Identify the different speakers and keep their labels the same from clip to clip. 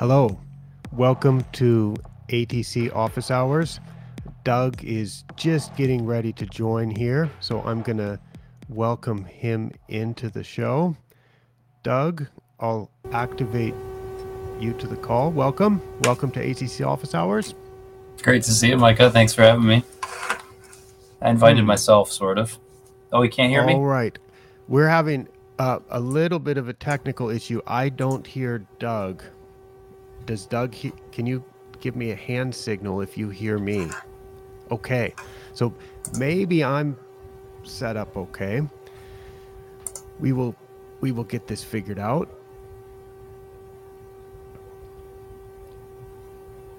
Speaker 1: Hello, welcome to ATC Office Hours. Doug is just getting ready to join here, so I'm going to welcome him into the show. Doug, I'll activate you to the call. Welcome. Welcome to ATC Office Hours.
Speaker 2: Great to see you, Micah. Thanks for having me. I invited
Speaker 1: Hmm.
Speaker 2: myself, sort of. Oh, you can't hear me?
Speaker 1: All right. We're having uh, a little bit of a technical issue. I don't hear Doug. Does Doug, he- can you give me a hand signal if you hear me? Okay. So maybe I'm set up okay. We will we will get this figured out.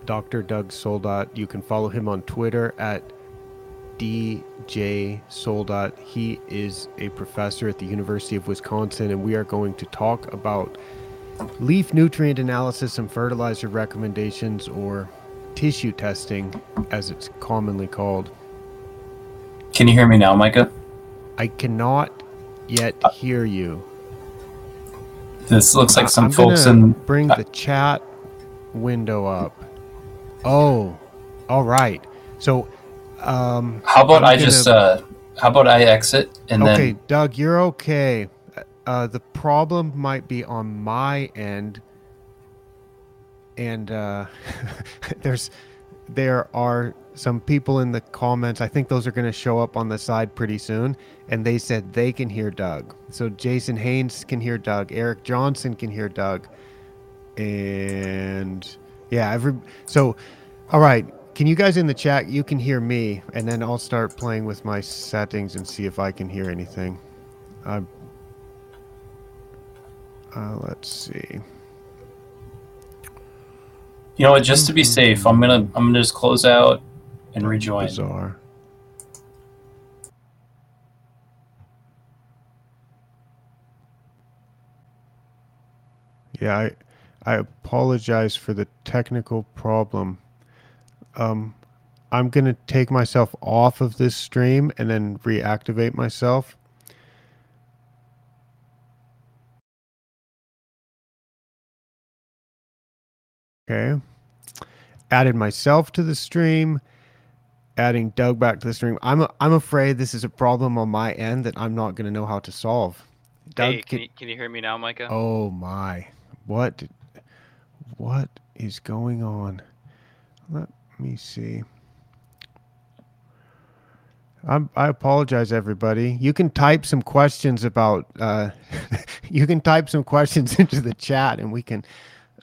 Speaker 1: Dr. Doug Soldat, you can follow him on Twitter at DJ Soldat. He is a professor at the University of Wisconsin, and we are going to talk about leaf nutrient analysis and fertilizer recommendations, or tissue testing, as it's commonly called.
Speaker 2: Can you hear me now, Micah?
Speaker 1: I cannot yet hear you.
Speaker 2: This looks like some
Speaker 1: I'm
Speaker 2: folks in.
Speaker 1: bring the chat window up. Oh, all right. So, um,
Speaker 2: How about I just?
Speaker 1: gonna-
Speaker 2: uh How about I exit and
Speaker 1: okay,
Speaker 2: then?
Speaker 1: Doug, you're okay. Uh, the problem might be on my end, and uh, there's there are some people in the comments. I think those are going to show up on the side pretty soon, and they said they can hear Doug. So Jason Haynes can hear Doug. Eric Johnson can hear Doug, and yeah, every so. All right, can you guys in the chat? You can hear me, and then I'll start playing with my settings and see if I can hear anything. Uh, let's see.
Speaker 2: You know what? Just to be safe, I'm gonna I'm gonna just close out and rejoin.
Speaker 1: Bizarre. Yeah, I I apologize for the technical problem. Um, I'm gonna take myself off of this stream and then reactivate myself. Okay. Added myself to the stream adding Doug back to the stream. I'm I'm afraid this is a problem on my end that I'm not going to know how to solve. Doug,
Speaker 3: hey, can, you, can you hear me now, Micah?
Speaker 1: oh my, what did- what is going on? Let me see. I'm, I apologize, everybody. You can type some questions about. Uh, you can type some questions into the chat, and we can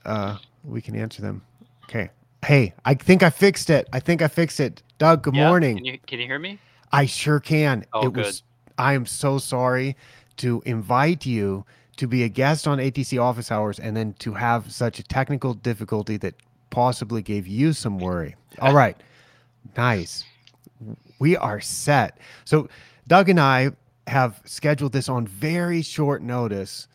Speaker 1: uh, we can answer them. Okay. Hey, I think I fixed it. I think I fixed it. Doug, good
Speaker 3: Yeah,
Speaker 1: morning.
Speaker 3: Can you can you hear me?
Speaker 1: I sure can.
Speaker 3: Oh,
Speaker 1: it was I am so sorry to invite you to be a guest on ATC office hours and then to have such a technical difficulty that possibly gave you some worry. All right. Nice. We are set. So Doug and I have scheduled this on very short notice.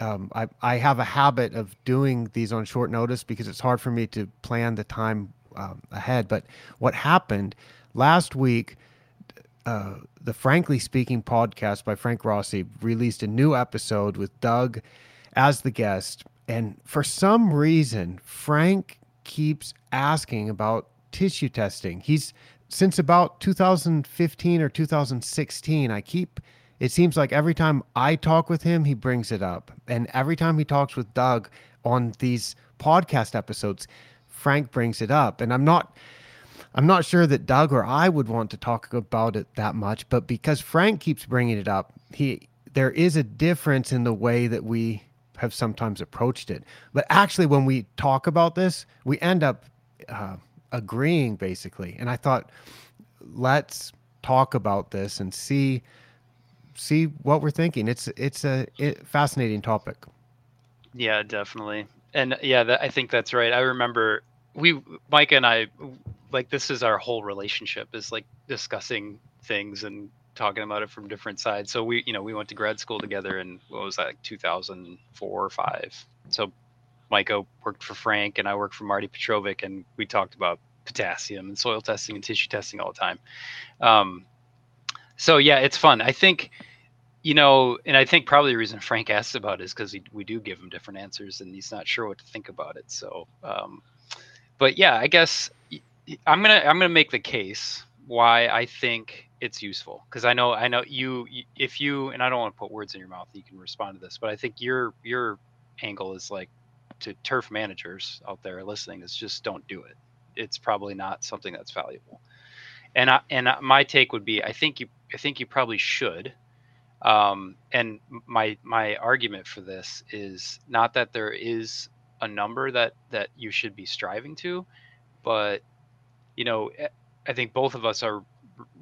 Speaker 1: Um, I, I have a habit of doing these on short notice because it's hard for me to plan the time um, ahead. But what happened last week, uh, the Frankly Speaking podcast by Frank Rossi released a new episode with Doug as the guest. And for some reason, Frank keeps asking about tissue testing. He's since about 2015 or 2016, I keep it seems like every time I talk with him, he brings it up. And every time he talks with Doug on these podcast episodes, Frank brings it up. And I'm not I'm not sure that Doug or I would want to talk about it that much, but because Frank keeps bringing it up, he there is a difference in the way that we have sometimes approached it. But actually, when we talk about this, we end up uh, agreeing basically. And I thought, let's talk about this and see see what we're thinking. It's it's a it, fascinating topic.
Speaker 3: Yeah, definitely. And yeah, that, I think that's right. I remember we, Micah and I, like this is our whole relationship is like discussing things and talking about it from different sides. So we, you know, we went to grad school together in what was that, like 2004 or five. So Micah worked for Frank and I worked for Marty Petrovic, and we talked about potassium and soil testing and tissue testing all the time. Um, so yeah, it's fun. I think you know, and I think probably the reason Frank asked about it is because we do give him different answers, and he's not sure what to think about it. So, um, but yeah, I guess I'm gonna I'm gonna make the case why I think it's useful because I know I know you if you and I don't want to put words in your mouth. You can respond to this, but I think your your angle is like to turf managers out there listening is just don't do it. It's probably not something that's valuable. And I, and my take would be I think you I think you probably should. Um, and my my argument for this is not that there is a number that that you should be striving to, but you know eh, I think both of us are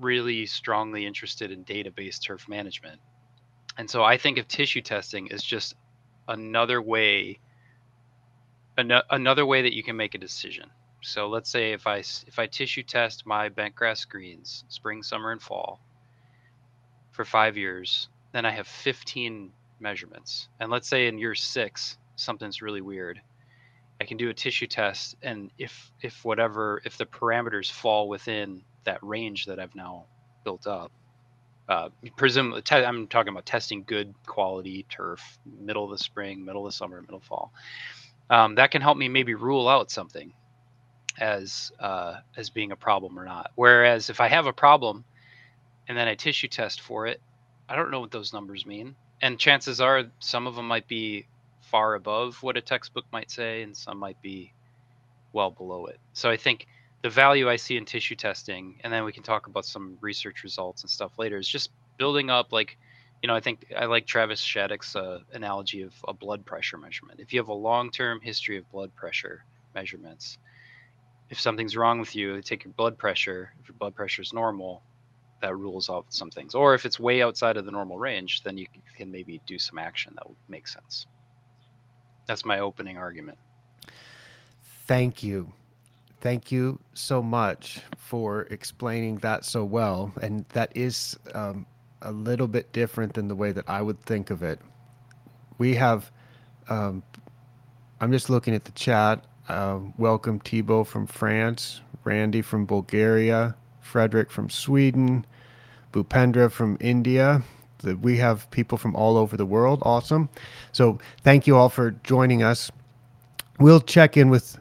Speaker 3: really strongly interested in database turf management. And so I think of tissue testing as just another way an- another way that you can make a decision. So let's say if I if I tissue test my bent grass greens spring, summer and fall for 5 years, then I have 15 measurements. And let's say in year 6 something's really weird. I can do a tissue test and if if whatever if the parameters fall within that range that I've now built up. Uh, presume te- I'm talking about testing good quality turf, middle of the spring, middle of the summer, middle fall. Um, that can help me maybe rule out something as uh, as being a problem or not. Whereas if I have a problem and then I tissue test for it, I don't know what those numbers mean, and chances are some of them might be far above what a textbook might say, and some might be well below it. So I think the value I see in tissue testing, and then we can talk about some research results and stuff later, is just building up like, you know, I think I like Travis Shaddox's uh, analogy of a blood pressure measurement. If you have a long-term history of blood pressure measurements, if something's wrong with you, they take your blood pressure. If your blood pressure is normal, that rules out some things. Or if it's way outside of the normal range, then you can maybe do some action that would make sense. That's my opening argument.
Speaker 1: Thank you thank you so much for explaining that so well. And that is um, a little bit different than the way that I would think of it. We have, um, I'm just looking at the chat. Uh, welcome Thibaut from France, Randy from Bulgaria, Frederick from Sweden, Bhupendra from India. We have people from all over the world. Awesome. So thank you all for joining us. We'll check in with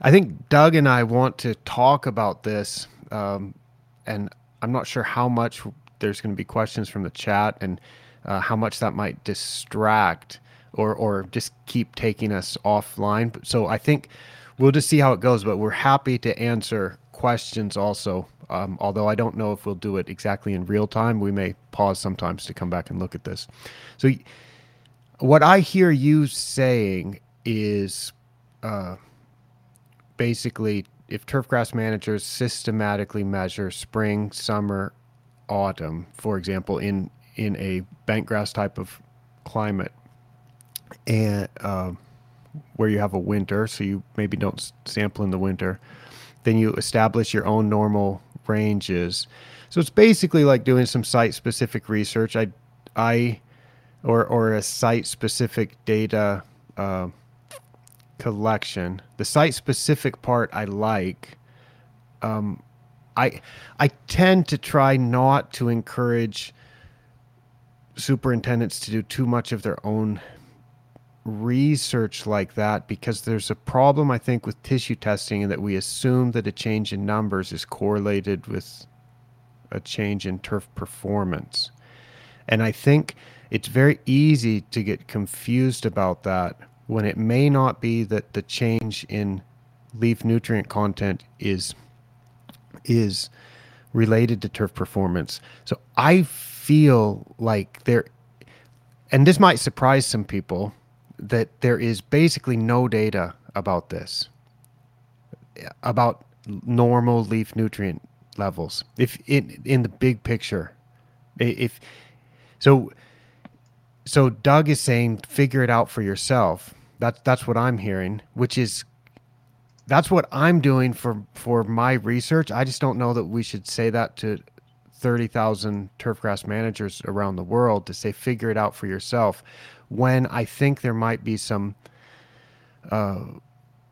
Speaker 1: I think Doug and I want to talk about this, um, and I'm not sure how much there's going to be questions from the chat and uh, how much that might distract or or just keep taking us offline. So I think we'll just see how it goes. But we're happy to answer questions also. Um, although I don't know if we'll do it exactly in real time, we may pause sometimes to come back and look at this. So, what I hear you saying is uh, basically if turfgrass managers systematically measure spring, summer, autumn, for example, in in a bentgrass type of climate, and uh, where you have a winter, so you maybe don't sample in the winter, then you establish your own normal ranges. So it's basically like doing some site specific research. I, I, or or a site specific data. Uh, collection. The site specific part I like. Um, I I tend to try not to encourage superintendents to do too much of their own research like that because there's a problem I think with tissue testing in that we assume that a change in numbers is correlated with a change in turf performance. And I think it's very easy to get confused about that when it may not be that the change in leaf nutrient content is is related to turf performance. So I feel like there and this might surprise some people that there is basically no data about this about normal leaf nutrient levels. If in in the big picture if so so Doug is saying figure it out for yourself. That's that's what I'm hearing, which is that's what I'm doing for for my research. I just don't know that we should say that to 30,000 turfgrass managers around the world to say figure it out for yourself when I think there might be some uh,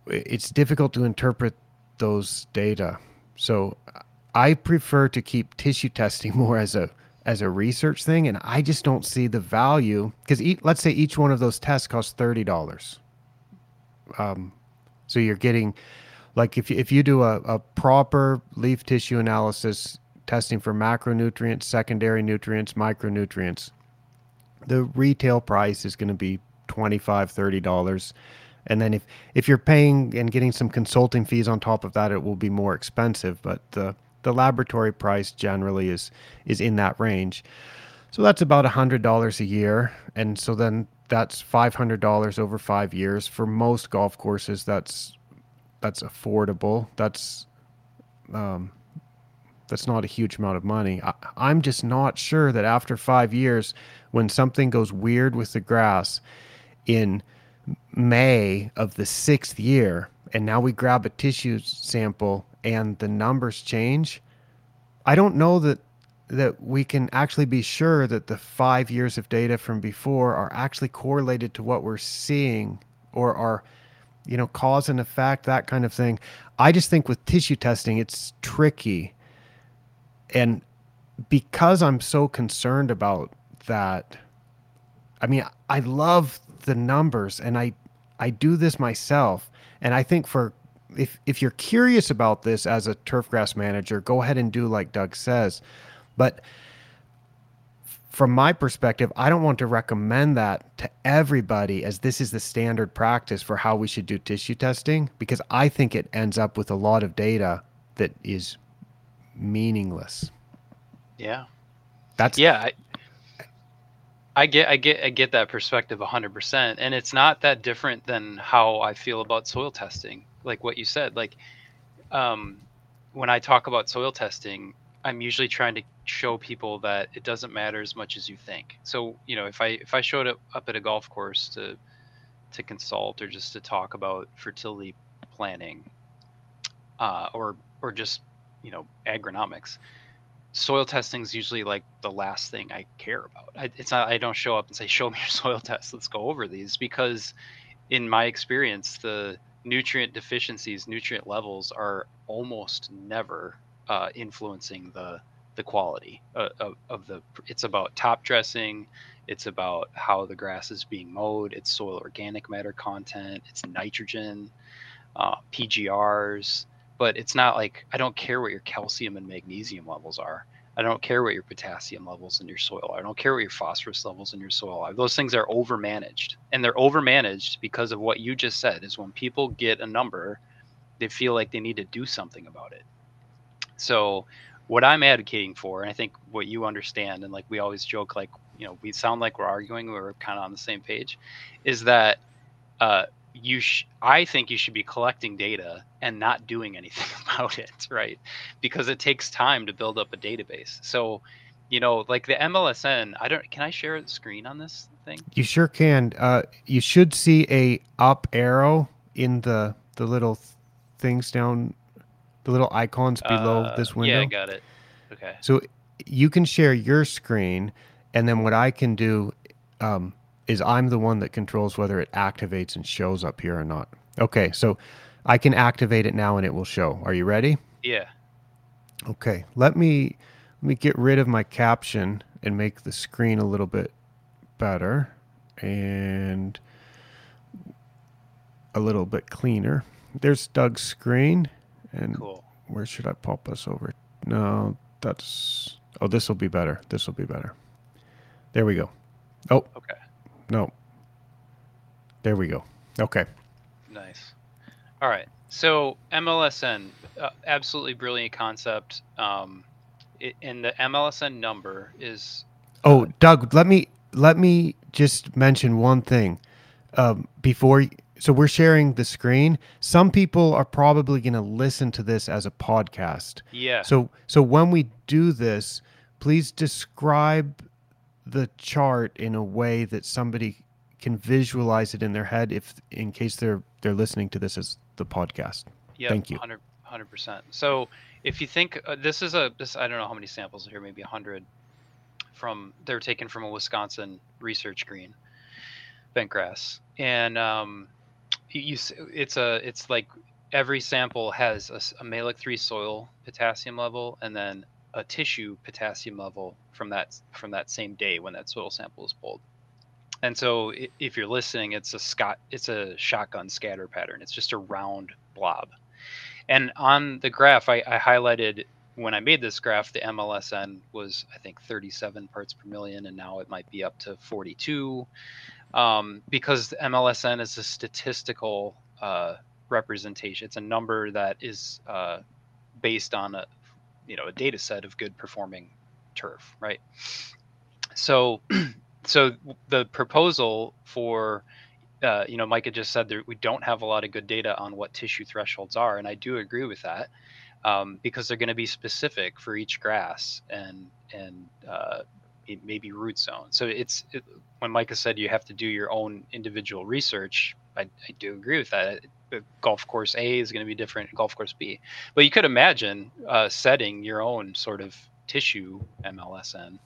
Speaker 1: it's difficult to interpret those data. So I prefer to keep tissue testing more as a as a research thing, and I just don't see the value because let's say each one of those tests costs thirty dollars. Um, so you're getting like if you, if you do a, a proper leaf tissue analysis testing for macronutrients, secondary nutrients, micronutrients, the retail price is going to be 25 30 dollars. And then if if you're paying and getting some consulting fees on top of that it will be more expensive but the the laboratory price generally is is in that range. So that's about $100 a year. And so then that's $500 over 5 years. For most golf courses that's that's affordable. That's um, that's not a huge amount of money. I, I'm just not sure that after five years, when something goes weird with the grass in May of the sixth year, and now we grab a tissue sample and the numbers change, I don't know that that we can actually be sure that the five years of data from before are actually correlated to what we're seeing or are you know cause and effect that kind of thing i just think with tissue testing it's tricky and because I'm so concerned about that, I mean, I love the numbers and I I do this myself. And I think for if if you're curious about this as a turfgrass manager, go ahead and do like Doug says. But from my perspective, I don't want to recommend that to everybody as this is the standard practice for how we should do tissue testing because I think it ends up with a lot of data that is meaningless.
Speaker 3: Yeah.
Speaker 1: That's
Speaker 3: yeah. I, I get, I get, I get that perspective 100%. And it's not that different than how I feel about soil testing. Like what you said, like, um, when I talk about soil testing, I'm usually trying to show people that it doesn't matter as much as you think. So, you know, if I, if I showed up, up at a golf course to, to consult or just to talk about fertility planning, uh, or, or just, you know, agronomics, soil testing is usually like the last thing I care about. I, it's not I don't show up and say show me your soil test. Let's go over these because in my experience the nutrient deficiencies, nutrient levels are almost never uh, influencing the the quality uh, of, of the it's about top dressing it's about how the grass is being mowed it's soil organic matter content it's nitrogen uh, pgrs but it's not like I don't care what your calcium and magnesium levels are. I don't care what your potassium levels in your soil are. I don't care what your phosphorus levels in your soil are. Those things are overmanaged. And they're overmanaged because of what you just said is when people get a number, they feel like they need to do something about it. So what I'm advocating for, and I think what you understand, and like we always joke, like, you know, we sound like we're arguing, we're kind of on the same page, is that uh, you sh- I think you should be collecting data and not doing anything about it, right? Because it takes time to build up a database. So, you know, like the MLSN, I don't can I share the screen on this thing?
Speaker 1: You sure can. Uh, you should see a up arrow in the the little things down the little icons below
Speaker 3: Uh,
Speaker 1: this window.
Speaker 3: Yeah, I got it. Okay.
Speaker 1: So you can share your screen, and then what I can do um, is I'm the one that controls whether it activates and shows up here or not. Okay, so I can activate it now and it will show. Are you ready?
Speaker 3: Yeah.
Speaker 1: Okay, let me let me get rid of my caption and make the screen a little bit better and a little bit cleaner. There's Doug's screen, and
Speaker 3: Cool.
Speaker 1: where should I pop us over? No, that's oh, this will be better. This will be better. There we go. Oh
Speaker 3: Okay.
Speaker 1: No, there we go. Okay,
Speaker 3: Nice. All right. So MLSN, uh, absolutely brilliant concept. Um, it, and the MLSN number is
Speaker 1: Oh, Doug, let me let me just mention one thing um, before. So we're sharing the screen. Some people are probably going to listen to this as a podcast.
Speaker 3: yeah.
Speaker 1: So so when we do this, please describe the chart in a way that somebody can visualize it in their head if in case they're they're listening to this as the podcast.
Speaker 3: Yeah,
Speaker 1: Thank you.
Speaker 3: 100 percent. So if you think uh, this is a this I don't know how many samples are here, maybe hundred from they're taken from a Wisconsin research green bent grass, and um, you, you it's a it's like every sample has a Mehlich three soil potassium level and then a tissue potassium level from that from that same day when that soil sample is pulled. And so if you're listening, it's a scott it's a shotgun scatter pattern. It's just a round blob. And on the graph, I, I highlighted when I made this graph, the MLSN was I think 37 parts per million, and now it might be up to 42, um, because the MLSN is a statistical uh, representation. It's a number that is uh, based on a you know a data set of good performing turf, right? So, so the proposal for uh, you know, Micah just said that we don't have a lot of good data on what tissue thresholds are, and I do agree with that um, because they're going to be specific for each grass and and uh, maybe root zone. So it's it, when Micah said you have to do your own individual research. I, I do agree with that. Golf course A is going to be different golf course B, but you could imagine uh, setting your own sort of tissue MLSN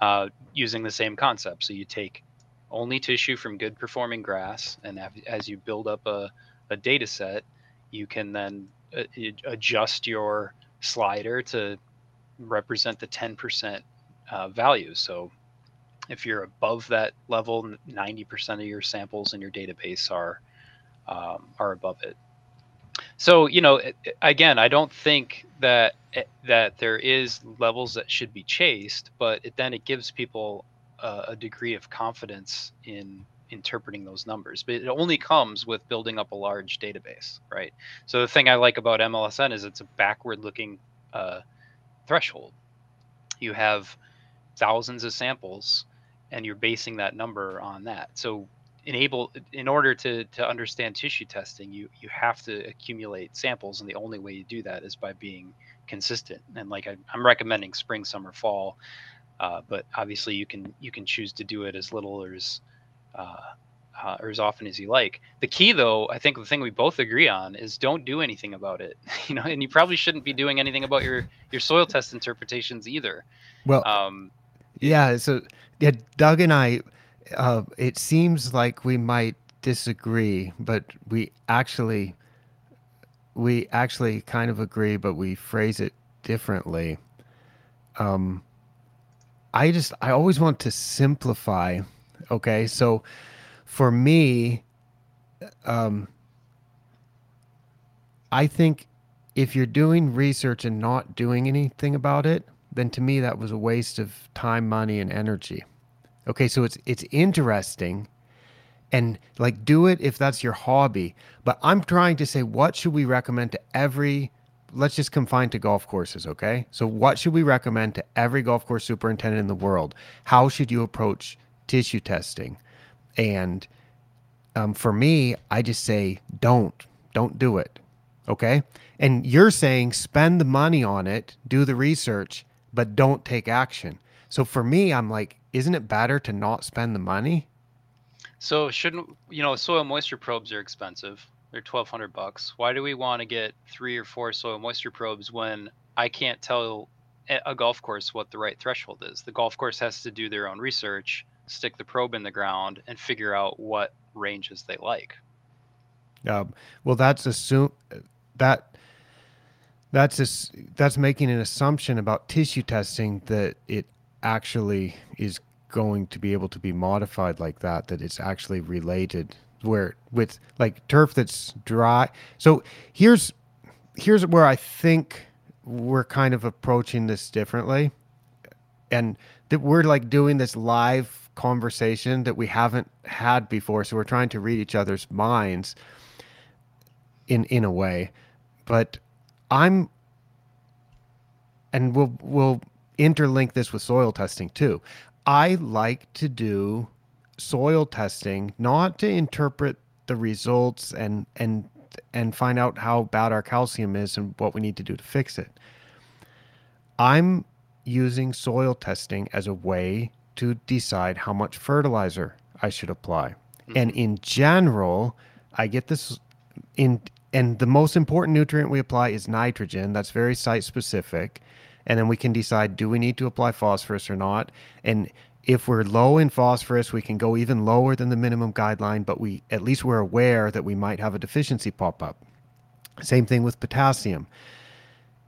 Speaker 3: uh, using the same concept. So you take only tissue from good performing grass, and as you build up a, a data set, you can then uh, adjust your slider to represent the 10% uh, value. So if you're above that level, 90% of your samples in your database are um, are above it. So you know, again, I don't think that eh, that there is levels that should be chased, but it, then it gives people a, a degree of confidence in interpreting those numbers. But it only comes with building up a large database right? So the thing i like about mlsn is it's a backward looking uh, threshold. You have thousands of samples and you're basing that number on that. So enable in order to to understand tissue testing you you have to accumulate samples and the only way you do that is by being consistent and like I, i'm recommending spring summer fall uh, but obviously you can you can choose to do it as little or as uh, uh, or as often as you like. The key, though, I think the thing we both agree on is don't do anything about it. You know, and you probably shouldn't be doing anything about your your soil test interpretations either.
Speaker 1: Well, um, yeah. So yeah, Doug and I, uh, it seems like we might disagree, but we actually we actually kind of agree, but we phrase it differently. Um, I just I always want to simplify Okay, so for me, um, I think if you're doing research and not doing anything about it, then to me that was a waste of time, money, and energy. Okay, so it's it's interesting and like do it if that's your hobby. But I'm trying to say what should we recommend to every let's just confine to golf courses, okay? So what should we recommend to every golf course superintendent in the world? How should you approach tissue testing. And um, for me, I just say, don't, don't do it. Okay. And you're saying spend the money on it, do the research, but don't take action. So for me, I'm like, isn't it better to not spend the money?
Speaker 3: So shouldn't you know soil moisture probes are expensive. They're twelve hundred bucks. Why do we want to get three or four soil moisture probes when I can't tell a golf course what the right threshold is? The golf course has to do their own research stick the probe in the ground and figure out what ranges they like.
Speaker 1: Uh, well, that's assume that that's a, that's making an assumption about tissue testing that it actually is going to be able to be modified like that. That it's actually related where with like turf that's dry. So here's here's where I think we're kind of approaching this differently, and that we're like doing this live conversation that we haven't had before. So we're trying to read each other's minds in in a way. But I'm and we'll we'll interlink this with soil testing too. I like to do soil testing not to interpret the results and and and find out how bad our calcium is and what we need to do to fix it. I'm using soil testing as a way to decide how much fertilizer I should apply. Mm-hmm. And in general, I get this in and the most important nutrient we apply is nitrogen. That's very site specific. And then we can decide do we need to apply phosphorus or not? And if we're low in phosphorus, we can go even lower than the minimum guideline, but we at least we're aware that we might have a deficiency pop up. Same thing with potassium.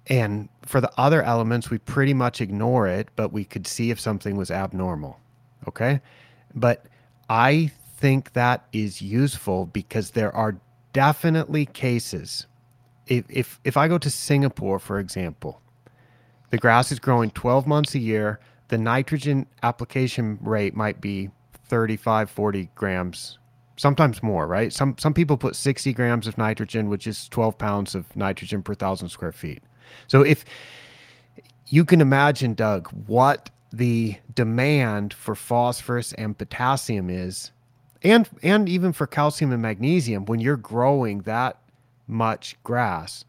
Speaker 1: And for the other elements, we pretty much ignore it, but we could see if something was abnormal. Okay. But I think that is useful because there are definitely cases. If, if, if I go to Singapore, for example, the grass is growing 12 months a year. The nitrogen application rate might be 35, 40 grams, sometimes more, right? Some, some people put 60 grams of nitrogen, which is 12 pounds of nitrogen per thousand square feet. So if you can imagine, Doug, what the demand for phosphorus and potassium is, and and even for calcium and magnesium when you're growing that much grass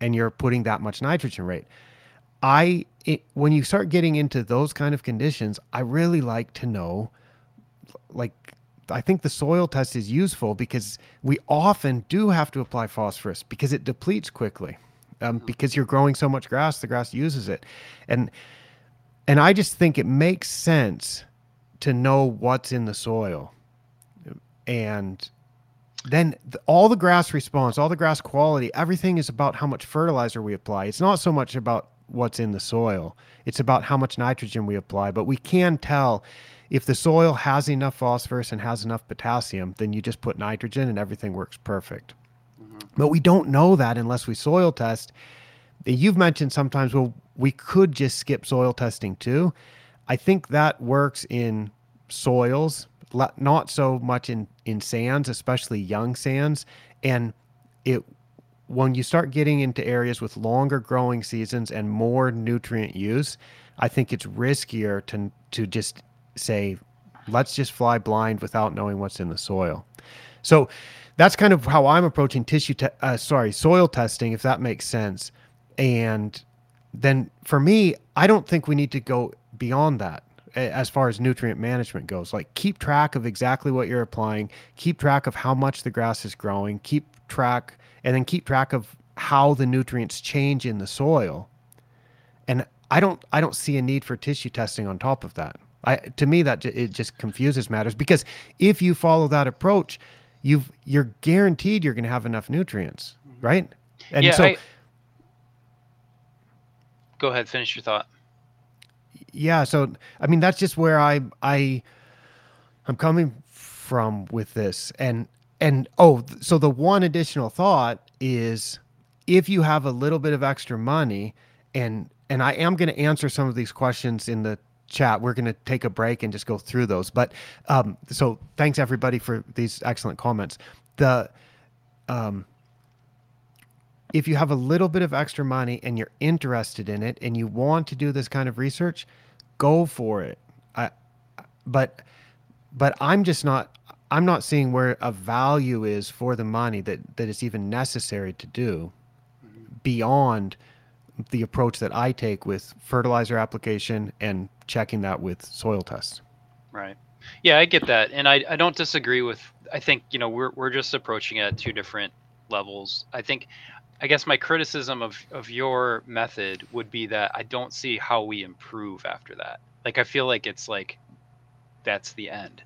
Speaker 1: and you're putting that much nitrogen rate. I it, when you start getting into those kind of conditions, I really like to know like I think the soil test is useful because we often do have to apply phosphorus because it depletes quickly. Um, because you're growing so much grass, the grass uses it, and and I just think it makes sense to know what's in the soil, and then the, all the grass response, all the grass quality, everything is about how much fertilizer we apply. It's not so much about what's in the soil; it's about how much nitrogen we apply. But we can tell if the soil has enough phosphorus and has enough potassium, then you just put nitrogen and everything works perfect. Mm-hmm. But we don't know that unless we soil test. You've mentioned sometimes, well, we could just skip soil testing too. I think that works in soils, not so much in, in sands, especially young sands. And it when you start getting into areas with longer growing seasons and more nutrient use, I think it's riskier to to just say, let's just fly blind without knowing what's in the soil. So that's kind of how I'm approaching tissue, te- uh, sorry, soil testing, if that makes sense. And then for me, I don't think we need to go beyond that as far as nutrient management goes. Like keep track of exactly what you're applying, keep track of how much the grass is growing, keep track, and then keep track of how the nutrients change in the soil. And I don't, I don't see a need for tissue testing on top of that. I, to me, that it just confuses matters because if you follow that approach, you've you're guaranteed you're going to have enough nutrients, right?
Speaker 3: And yeah, so I, go ahead, finish your thought.
Speaker 1: Yeah, so I mean that's just where I I I'm coming from with this. And and oh, so the one additional thought is if you have a little bit of extra money and and I am going to answer some of these questions in the chat. We're going to take a break and just go through those. But um, so thanks everybody for these excellent comments. The um, if you have a little bit of extra money and you're interested in it and you want to do this kind of research, go for it. I, but but I'm just not I'm not seeing where a value is for the money that that is even necessary to do beyond the approach that I take with fertilizer application and checking that with soil tests.
Speaker 3: Right. Yeah, I get that, and I, I don't disagree with. I think you know we're we're just approaching it at two different levels. I think, I guess my criticism of of your method would be that I don't see how we improve after that. Like I feel like it's like that's the end,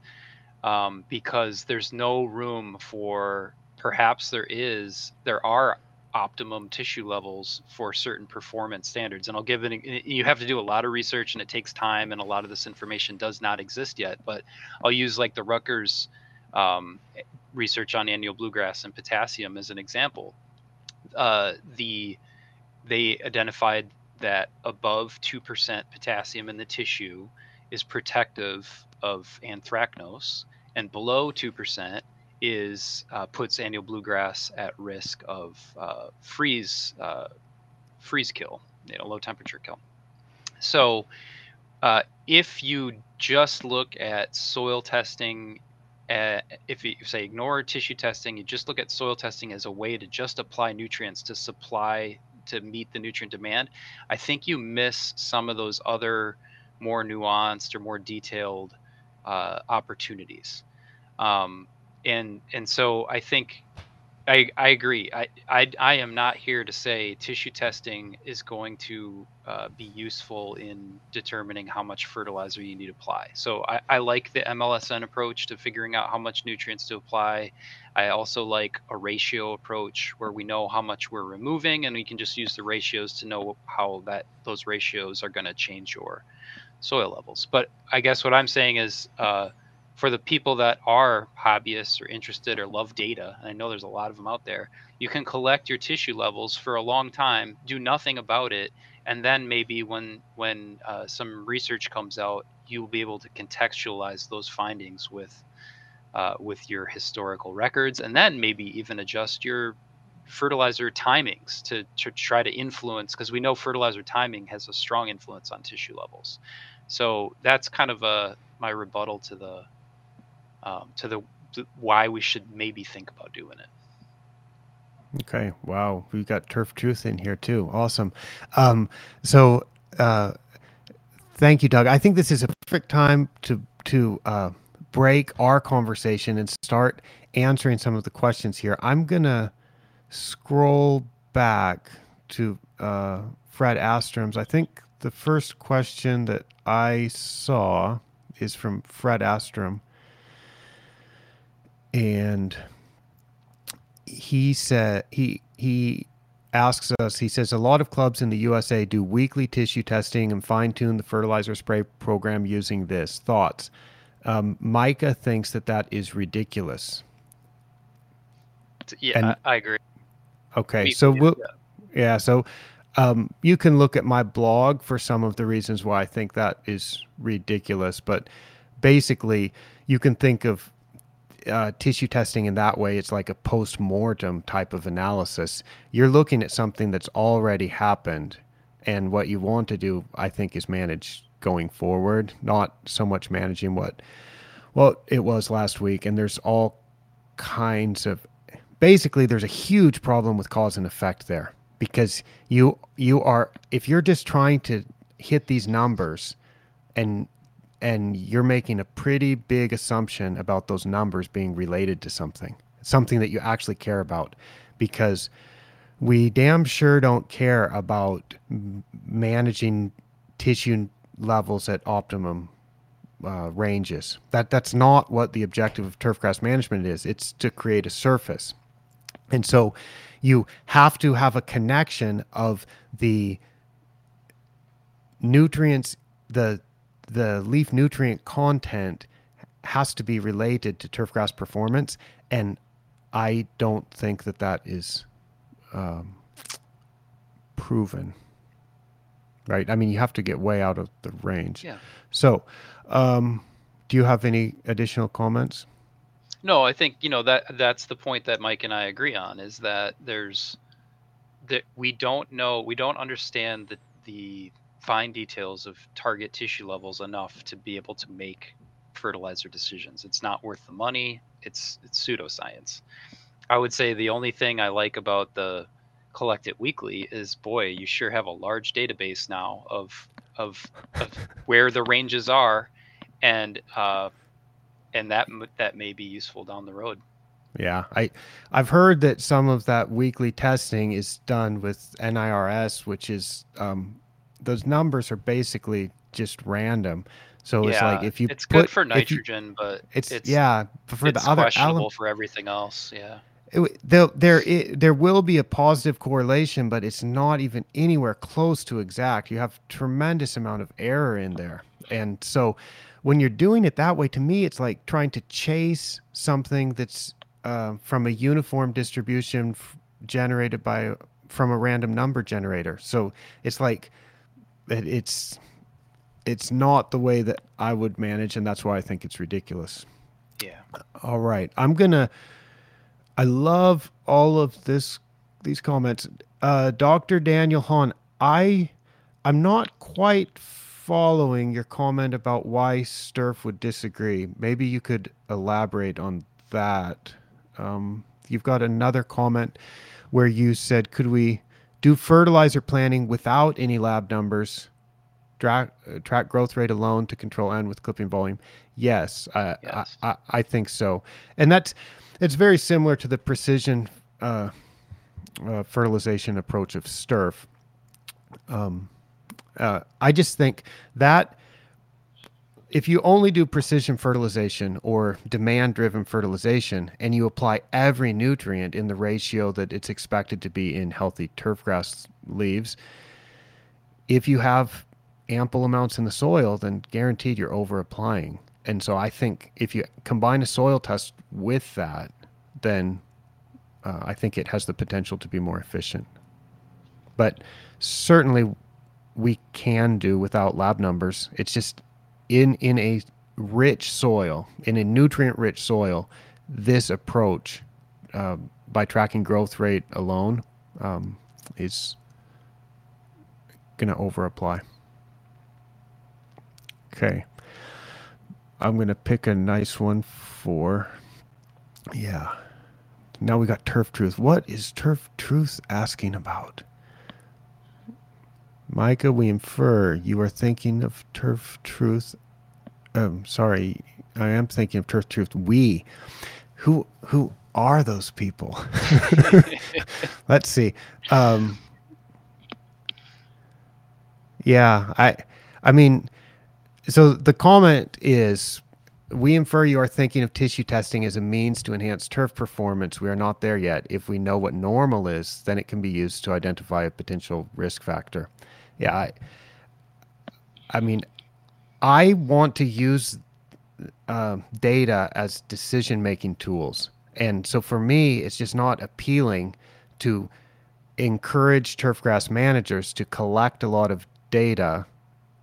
Speaker 3: um, because there's no room for. Perhaps there is. There are optimum tissue levels for certain performance standards. And I'll give it, you have to do a lot of research and it takes time, and a lot of this information does not exist yet. But I'll use like the Rutgers um, research on annual bluegrass and potassium as an example. Uh, the they identified that above 2% potassium in the tissue is protective of anthracnose, and below 2% is uh, puts annual bluegrass at risk of uh, freeze uh, freeze kill, you know, low temperature kill. So uh, if you just look at soil testing, uh, if you say ignore tissue testing, you just look at soil testing as a way to just apply nutrients to supply to meet the nutrient demand, I think you miss some of those other more nuanced or more detailed uh, opportunities. Um, and and so I think I, I agree. I, I, I am not here to say tissue testing is going to uh, be useful in determining how much fertilizer you need to apply. So I, I like the MLSN approach to figuring out how much nutrients to apply. I also like a ratio approach where we know how much we're removing and we can just use the ratios to know how that those ratios are going to change your soil levels. But I guess what I'm saying is uh, for the people that are hobbyists or interested or love data, I know there's a lot of them out there, you can collect your tissue levels for a long time, do nothing about it, and then maybe when when uh, some research comes out, you'll be able to contextualize those findings with uh, with your historical records, and then maybe even adjust your fertilizer timings to, to try to influence because we know fertilizer timing has a strong influence on tissue levels. So that's kind of a my rebuttal to the um, to the to why we should maybe think about doing it.
Speaker 1: Okay. Wow. We've got turf truth in here too. Awesome. Um, so, uh, thank you, Doug. I think this is a perfect time to to uh, break our conversation and start answering some of the questions here. I'm gonna scroll back to uh, Fred Astrom's. I think the first question that I saw is from Fred Astrom and he said he he asks us he says a lot of clubs in the USA do weekly tissue testing and fine tune the fertilizer spray program using this. Thoughts? Um, Micah thinks that that is ridiculous.
Speaker 3: Yeah and, I, agree.
Speaker 1: Okay so we'll yeah, yeah so um, you can look at my blog for some of the reasons why I think that is ridiculous but basically you can think of uh, tissue testing in that way, it's like a post mortem type of analysis. You're looking at something that's already happened, and what you want to do, I think, is manage going forward, not so much managing what well it was last week. And there's all kinds of basically there's a huge problem with cause and effect there because you you are if you're just trying to hit these numbers and and you're making a pretty big assumption about those numbers being related to something, something that you actually care about, because we damn sure don't care about managing tissue levels at optimum uh, ranges. That that's not what the objective of turfgrass management is. It's to create a surface, and so you have to have a connection of the nutrients, the the leaf nutrient content has to be related to turfgrass performance, and I don't think that that is um, proven. Right? I mean, you have to get way out of the range.
Speaker 3: Yeah.
Speaker 1: So, um, do you have any additional comments?
Speaker 3: No, I think you know that that's the point that Mike and I agree on is that there's that we don't know, we don't understand the the fine details of target tissue levels enough to be able to make fertilizer decisions. It's not worth the money. It's it's pseudoscience. I would say the only thing I like about the collect it weekly is boy, you sure have a large database now of of, of where the ranges are, and uh, and that that may be useful down the road.
Speaker 1: Yeah, I I've heard that some of that weekly testing is done with NIRS, which is um, those numbers are basically just random. So it's like if you
Speaker 3: it's
Speaker 1: put,
Speaker 3: good for nitrogen, you, but
Speaker 1: it's, it's, yeah for
Speaker 3: it's
Speaker 1: the other
Speaker 3: questionable element, for everything else. Yeah,
Speaker 1: it, there there it, there will be a positive correlation, but it's not even anywhere close to exact. You have tremendous amount of error in there, and so when you're doing it that way, to me, it's like trying to chase something that's uh, from a uniform distribution f- generated by from a random number generator. So it's like it's it's not the way that I would manage, and that's why I think it's ridiculous.
Speaker 3: Yeah.
Speaker 1: All right, I'm gonna. I love all of this these comments. Uh, Dr. Daniel Hahn, I I'm not quite following your comment about why STERF would disagree. Maybe you could elaborate on that. Um, you've got another comment where you said, "Could we do fertilizer planning without any lab numbers, track, uh, track growth rate alone to control N with clipping volume. Yes, uh, yes. I, I, I, think so. And that's it's very similar to the precision uh, uh, fertilization approach of STERF, um, uh, I just think that if you only do precision fertilization or demand driven fertilization and you apply every nutrient in the ratio that it's expected to be in healthy turfgrass leaves, if you have ample amounts in the soil, then guaranteed you're over applying. And so I think if you combine a soil test with that, then uh, I think it has the potential to be more efficient. But certainly we can do without lab numbers. It's just in in a rich soil, in a nutrient rich soil, this approach uh, by tracking growth rate alone um, is going to over apply. Okay. I'm going to pick a nice one for, yeah. Now we got Turf Truth. What is Turf Truth asking about? Micah, we infer you are thinking of Turf Truth. Um, sorry, I am thinking of Turf Truth. We, who who are those people? Let's see. Um, yeah, I, I mean, so the comment is we infer you are thinking of tissue testing as a means to enhance turf performance. We are not there yet. If we know what normal is, then it can be used to identify a potential risk factor. Yeah, I, I mean, I want to use uh, data as decision making tools. And so for me, it's just not appealing to encourage turfgrass managers to collect a lot of data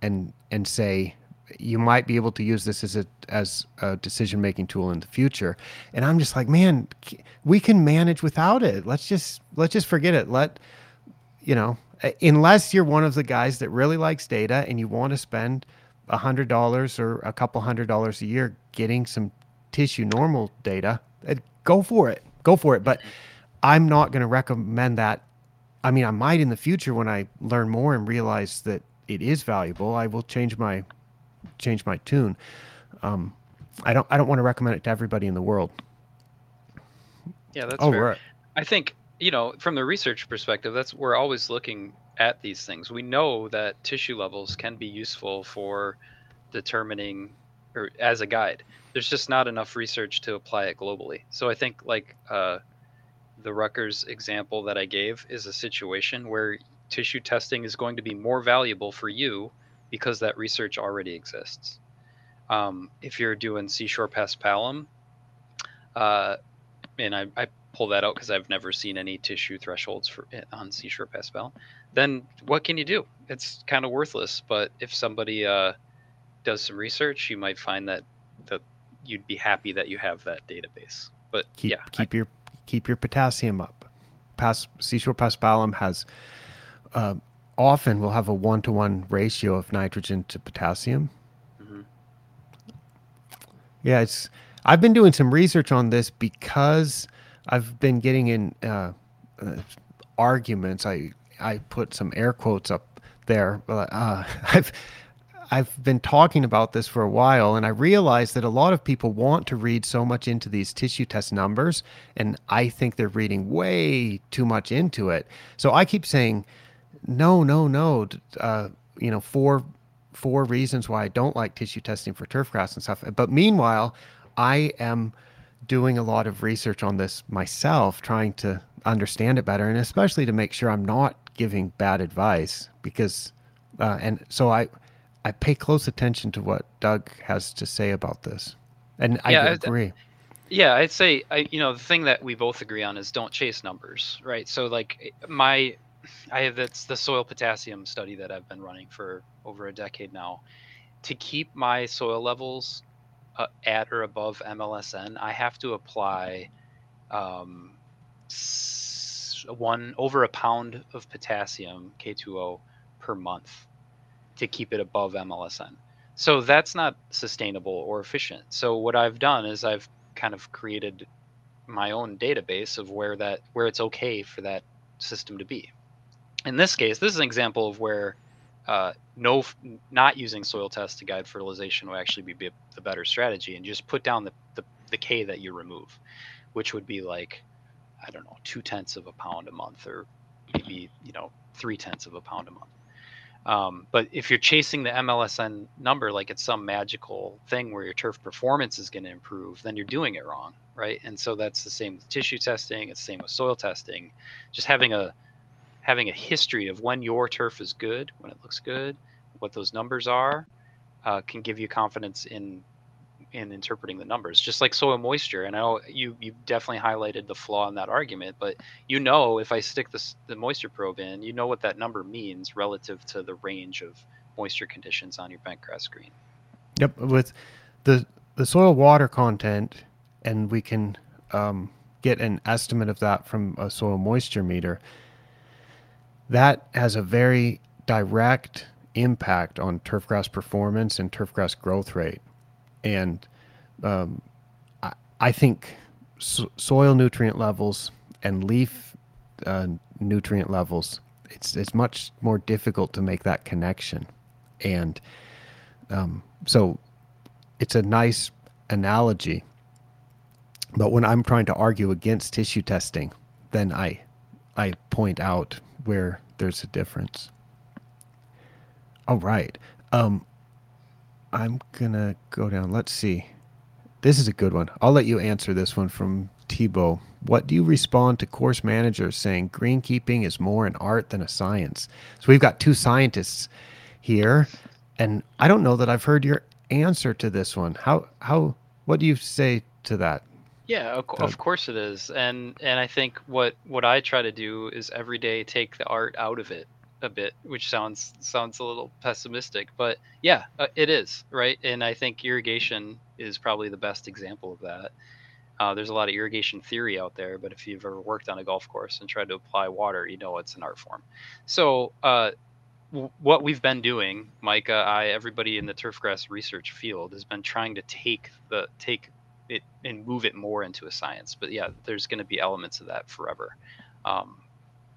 Speaker 1: and and say you might be able to use this as a as a decision making tool in the future. And i'm just like man we can manage without it. Let's just let's just forget it. Let you know unless you're one of the guys that really likes data and you want to spend a hundred dollars or a couple hundred dollars a year getting some tissue normal data eh, go for it go for it but i'm not going to recommend that i mean i might in the future when i learn more and realize that it is valuable i will change my change my tune. Um, I don't I don't want to recommend it to everybody in the world.
Speaker 3: Yeah, that's oh, fair. Right. I think you know from the research perspective, that's we're always looking at these things. We know that tissue levels can be useful for determining or as a guide. There's just not enough research to apply it globally. So I think like uh, the Rutgers example that I gave is a situation where tissue testing is going to be more valuable for you because that research already exists. Um, if you're doing seashore paspalum, uh, and I, I, pull that out because I've never seen any tissue thresholds for eh, on seashore paspalum, then what can you do? It's kind of worthless. But if somebody uh, does some research, you might find that that you'd be happy that you have that database. But
Speaker 1: keep,
Speaker 3: yeah,
Speaker 1: keep I, your keep your potassium up. Pass seashore paspalum has uh, often we'll have a one to one ratio of nitrogen to potassium. Mm-hmm. Yeah, it's. I've been doing some research on this because I've been getting in uh, uh, arguments. I I put some air quotes up there. Uh, I've I've been talking about this for a while, and I realize that a lot of people want to read so much into these tissue test numbers, and I think they're reading way too much into it. So I keep saying no, no, no. Uh, you know, four four reasons why I don't like tissue testing for turf grass and stuff. But meanwhile, I am doing a lot of research on this myself, trying to understand it better, and especially to make sure I'm not giving bad advice because, uh, and so I, I pay close attention to what Doug has to say about this, and yeah, I agree.
Speaker 3: Yeah, I'd say I, you know the thing that we both agree on is don't chase numbers, right? So like my I have that's the soil potassium study that I've been running for over a decade now. To keep my soil levels uh, at or above MLSN, I have to apply um, one over a pound of potassium K2O per month to keep it above MLSN. So that's not sustainable or efficient. So what I've done is I've kind of created my own database of where that where it's okay for that system to be in this case, this is an example of where uh, no, not using soil tests to guide fertilization will actually be the better strategy, and just put down the, the, the K that you remove, which would be like I don't know, two tenths of a pound a month, or maybe you know three tenths of a pound a month. Um, but if you're chasing the MLSN number like it's some magical thing where your turf performance is going to improve, then you're doing it wrong, right? And so that's the same with tissue testing. It's the same with soil testing. Just having a having a history of when your turf is good, when it looks good, what those numbers are, uh, can give you confidence in in interpreting the numbers. Just like soil moisture, and I know you you definitely highlighted the flaw in that argument, but you know if I stick the the moisture probe in, you know what that number means relative to the range of moisture conditions on your bent grass green.
Speaker 1: Yep, with the the soil water content, and we can um, get an estimate of that from a soil moisture meter. That has a very direct impact on turfgrass performance and turfgrass growth rate. And um, I, I, think so, soil nutrient levels and leaf uh, nutrient levels, it's, it's much more difficult to make that connection. And um, so it's a nice analogy. But when I'm trying to argue against tissue testing, then I, I point out where there's a difference. All right. Um, I'm gonna go down. Let's see. This is a good one. I'll let you answer this one from Tebow. What do you respond to course managers saying greenkeeping is more an art than a science? So we've got two scientists here, and I don't know that I've heard your answer to this one. How how what do you say to that?
Speaker 3: Yeah, of, of course it is, and and I think what what I try to do is every day take the art out of it a bit, which sounds sounds a little pessimistic, but yeah, uh, it is right. And I think irrigation is probably the best example of that. Uh, there's a lot of irrigation theory out there, but if you've ever worked on a golf course and tried to apply water, you know it's an art form. So uh, w- what we've been doing, Micah, I, everybody in the turfgrass research field has been trying to take the take it and move it more into a science. But yeah, there's going to be elements of that forever. Um,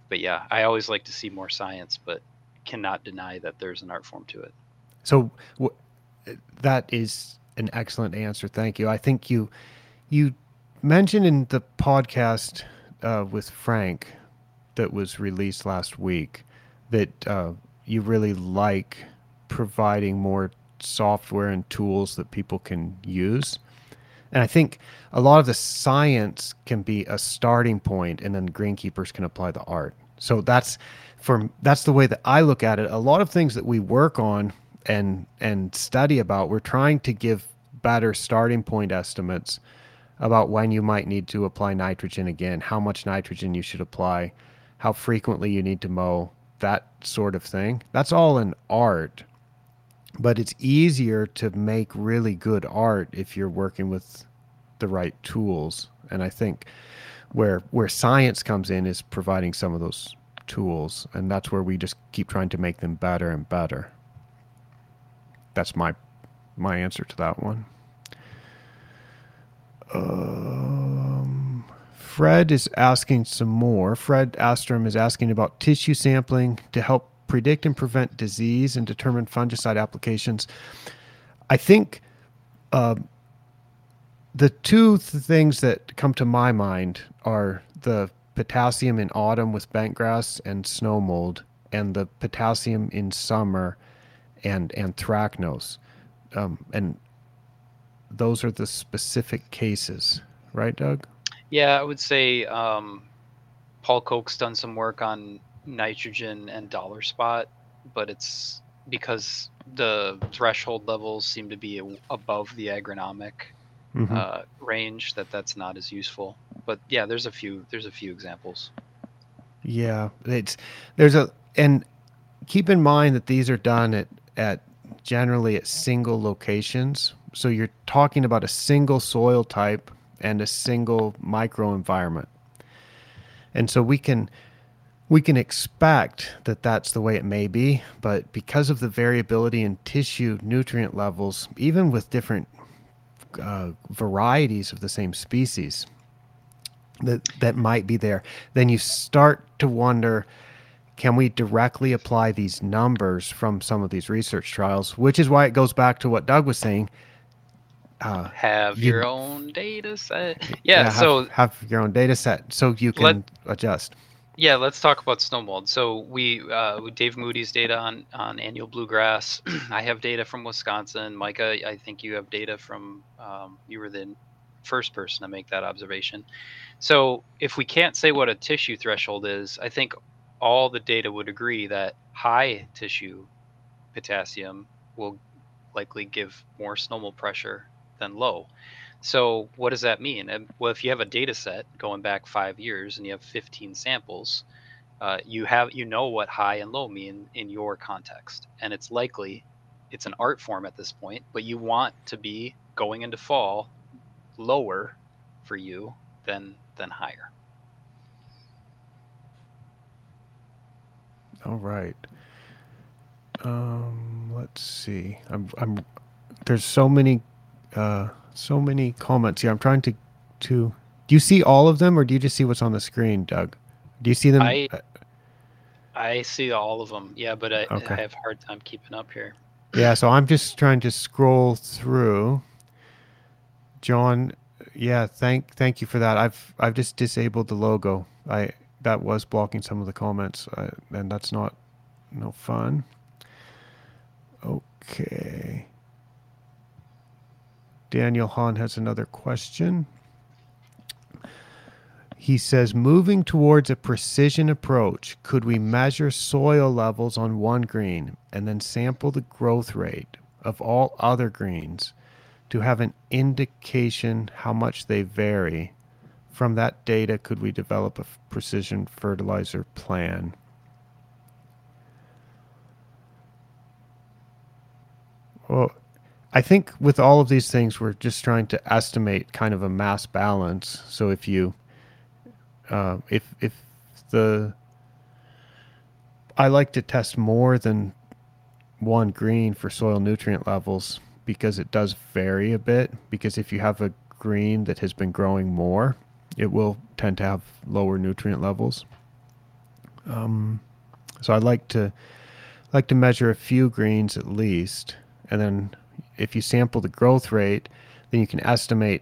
Speaker 3: but yeah, I always like to see more science, but cannot deny that there's an art form to it.
Speaker 1: So w- that is an excellent answer. Thank you. I think you you mentioned in the podcast uh, with Frank that was released last week that uh, you really like providing more software and tools that people can use. And I think a lot of the science can be a starting point, and then greenkeepers can apply the art. So that's for that's the way that I look at it. A lot of things that we work on and and study about, we're trying to give better starting point estimates about when you might need to apply nitrogen again, how much nitrogen you should apply, how frequently you need to mow, that sort of thing. That's all an art but it's easier to make really good art if you're working with the right tools. And i think where where science comes in is providing some of those tools. And that's where we just keep trying to make them better and better. That's my my answer to that one. Um, fred is asking some more. Fred astrom is asking about tissue sampling to help predict and prevent disease and determine fungicide applications. I think uh, the two th- things that come to my mind are the potassium in autumn with bentgrass and snow mold, and the potassium in summer and anthracnose. Um, and those are the specific cases, right, Doug?
Speaker 3: Yeah, I would say um, Paul Koch's done some work on nitrogen and dollar spot, but it's because the threshold levels seem to be above the agronomic mm-hmm. uh, range that that's not as useful. But yeah, there's a few there's a few examples.
Speaker 1: Yeah, it's there's a and keep in mind that these are done at at generally at single locations. So you're talking about a single soil type and a single microenvironment. And so we can we can expect that that's the way it may be, but because of the variability in tissue nutrient levels, even with different uh, varieties of the same species that that might be there, then you start to wonder can we directly apply these numbers from some of these research trials which is why it goes back to what doug was saying uh,
Speaker 3: Have
Speaker 1: You-
Speaker 3: your own data set. Yeah,
Speaker 1: have,
Speaker 3: so
Speaker 1: have your own data set so you can
Speaker 3: Let-
Speaker 1: adjust.
Speaker 3: Yeah, let's talk about snowmold. So we, uh, Dave Moody's data on on annual bluegrass. I have data from Wisconsin. Micah, I think you have data from. Um, you were the first person to make that observation. So if we can't say what a tissue threshold is, I think all the data would agree that high tissue potassium will likely give more snowmold pressure than low. So what does that mean? Well, if you have a data set going back five years and you have 15 samples, uh, you have you know what high and low mean in your context, and it's likely it's an art form at this point, but you want to be going into fall lower for you than than higher.
Speaker 1: All right. Um, let's see. I'm, I'm. There's so many, uh, so many comments here. I'm trying to, to. Do you see all of them, or do you just see what's on the screen, Doug? Do you see them?
Speaker 3: I-
Speaker 1: Uh,
Speaker 3: I see all of them, yeah, but I,
Speaker 1: Okay.
Speaker 3: I have a hard time keeping up here.
Speaker 1: yeah. So I'm just trying to scroll through. John, yeah. Thank, thank you for that. I've, I've just disabled the logo. I that was blocking some of the comments, uh, and that's not, no fun. Okay. Daniel Hahn has another question. He says, moving towards a precision approach, could we measure soil levels on one green and then sample the growth rate of all other greens to have an indication how much they vary? From that data, could we develop a precision fertilizer plan? Well, I think with all of these things, we're just trying to estimate kind of a mass balance. So if you, uh, if if the, I like to test more than one green for soil nutrient levels because it does vary a bit. Because if you have a green that has been growing more, it will tend to have lower nutrient levels. Um, so I like to like to measure a few greens at least, and then if you sample the growth rate, then you can estimate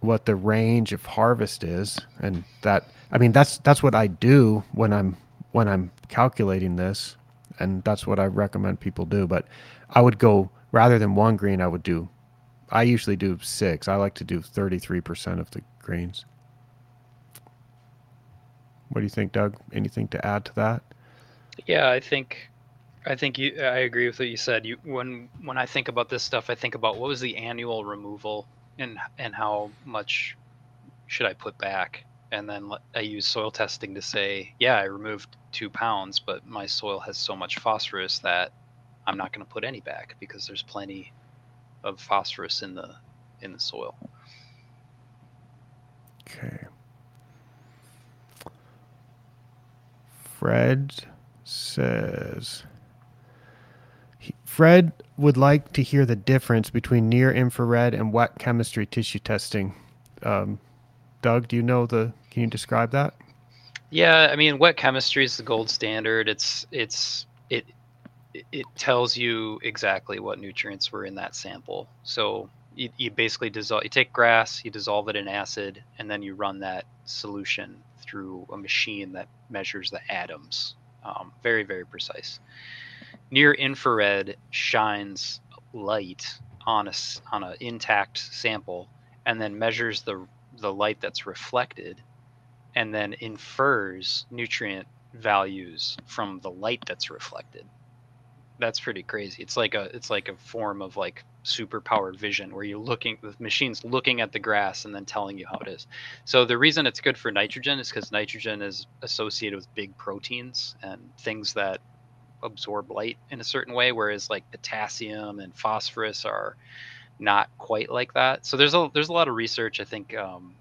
Speaker 1: what the range of harvest is, and that I mean that's that's what I do when I'm when I'm calculating this, and that's what I recommend people do. But I would go rather than one green, I would do. I usually do six. I like to do thirty three percent of the greens. What do you think, Doug? Anything to add to that?
Speaker 3: Yeah, I think I think you I agree with what you said. You when when I think about this stuff, I think about what was the annual removal and and how much should I put back? And then I use soil testing to say, yeah, I removed two pounds, but my soil has so much phosphorus that I'm not going to put any back because there's plenty of phosphorus in the in the soil.
Speaker 1: Okay. Fred says Fred would like to hear the difference between near infrared and wet chemistry tissue testing. Um, Doug, do you know the? Can you describe that?
Speaker 3: Yeah, I mean, wet chemistry is the gold standard. It's it's it it- tells you exactly what nutrients were in that sample. So you, you basically dissolve. You take grass, you dissolve it in acid, and then you run that solution through a machine that measures the atoms. Um, very very precise. Near infrared shines light on a on an intact sample, and then measures the the light that's reflected and then infers nutrient values from the light that's reflected. That's pretty crazy. It's like a it's like a form of like superpowered vision where you're looking the machine's looking at the grass and then telling you how it is. So the reason it's good for nitrogen is because nitrogen is associated with big proteins and things that absorb light in a certain way, whereas like potassium and phosphorus are not quite like that. So there's a there's a lot of research I think um,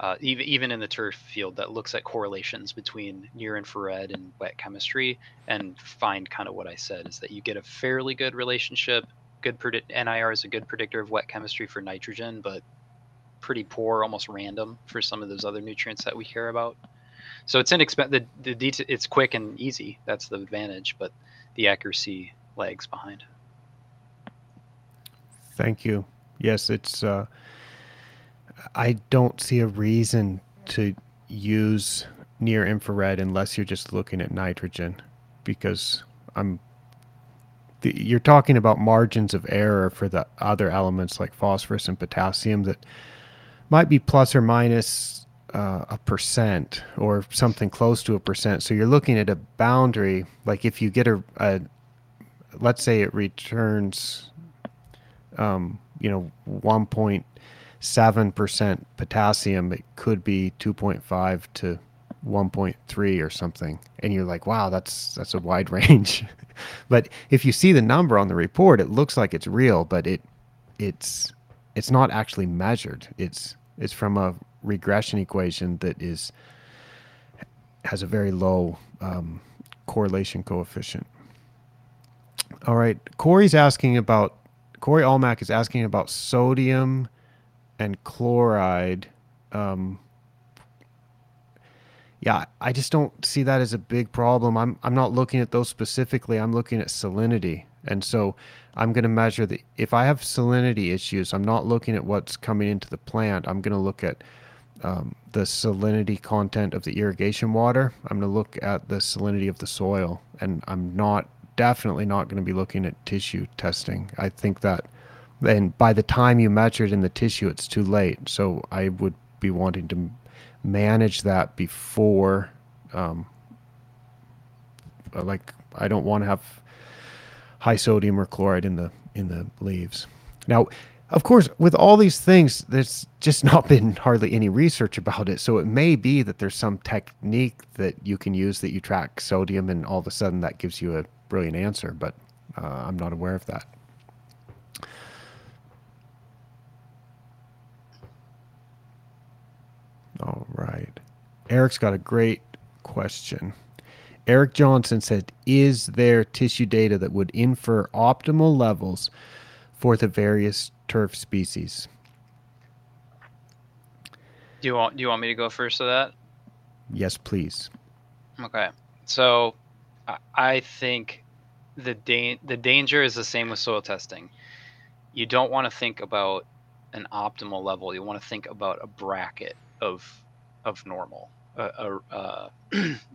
Speaker 3: uh, even even in the turf field that looks at correlations between near infrared and wet chemistry and find kind of what I said is that you get a fairly good relationship. Good predict NIR is a good predictor of wet chemistry for nitrogen, but pretty poor, almost random for some of those other nutrients that we care about. So it's inexpensive. The, the it's quick and easy. That's the advantage, but the accuracy lags behind.
Speaker 1: Thank you. Yes, it's. Uh, I don't see a reason to use near infrared unless you're just looking at nitrogen, because I'm. You're talking about margins of error for the other elements like phosphorus and potassium that might be plus or minus uh, a percent or something close to a percent. So you're looking at a boundary. Like if you get a, a let's say it returns, um, you know, 1.7% potassium, it could be 2.5 to 1.3 or something. And you're like, wow, that's, that's a wide range. but if you see the number on the report, it looks like it's real, but it, it's, it's not actually measured. It's, it's from a regression equation that is, has a very low um, correlation coefficient. All right. Corey's asking about Corey Almack is asking about sodium and chloride. Um, yeah, I just don't see that as a big problem. I'm I'm not looking at those specifically. I'm looking at salinity, and so I'm going to measure the. If I have salinity issues, I'm not looking at what's coming into the plant. I'm going to look at um, the salinity content of the irrigation water. I'm going to look at the salinity of the soil, and I'm not definitely not going to be looking at tissue testing. I think that, and by the time you measure it in the tissue, it's too late. So I would be wanting to manage that before, um, like I don't want to have high sodium or chloride in the in the leaves. Now, of course, with all these things, there's just not been hardly any research about it. So it may be that there's some technique that you can use that you track sodium, and all of a sudden that gives you a brilliant answer, but uh, I'm not aware of that. All right. Eric's got a great question. Eric Johnson said, Is there tissue data that would infer optimal levels for the various turf species?
Speaker 3: Do you want do you want me to go first to that?
Speaker 1: Yes, please.
Speaker 3: Okay. So I think the da- the danger is the same with soil testing. You don't want to think about an optimal level. You want to think about a bracket of of normal. Uh, uh,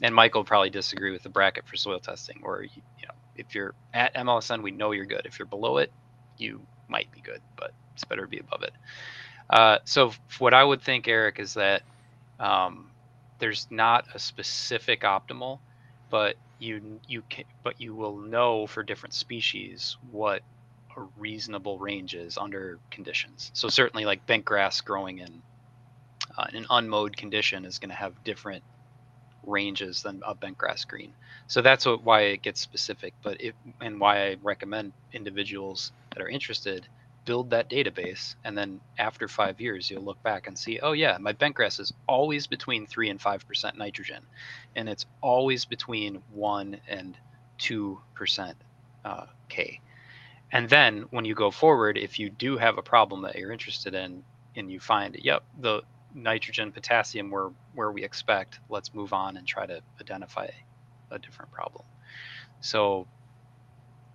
Speaker 3: and Michael probably disagree with the bracket for soil testing, or you, you know, if you're at MLSN, we know you're good. If you're below it, you might be good, but it's better to be above it. Uh, so what I would think, Eric, is that um, there's not a specific optimal, but you you can but you will know for different species what a reasonable range is under conditions. So certainly like bent grass growing in uh, an unmowed condition is going to have different ranges than a bent grass green. So that's what, why it gets specific. But it and why I recommend individuals that are interested build that database and then after five years you'll look back and see oh yeah my bentgrass is always between three and five percent nitrogen and it's always between one and two percent uh, k. And then when you go forward if you do have a problem that you're interested in and you find yep the nitrogen potassium were where we expect let's move on and try to identify a different problem. So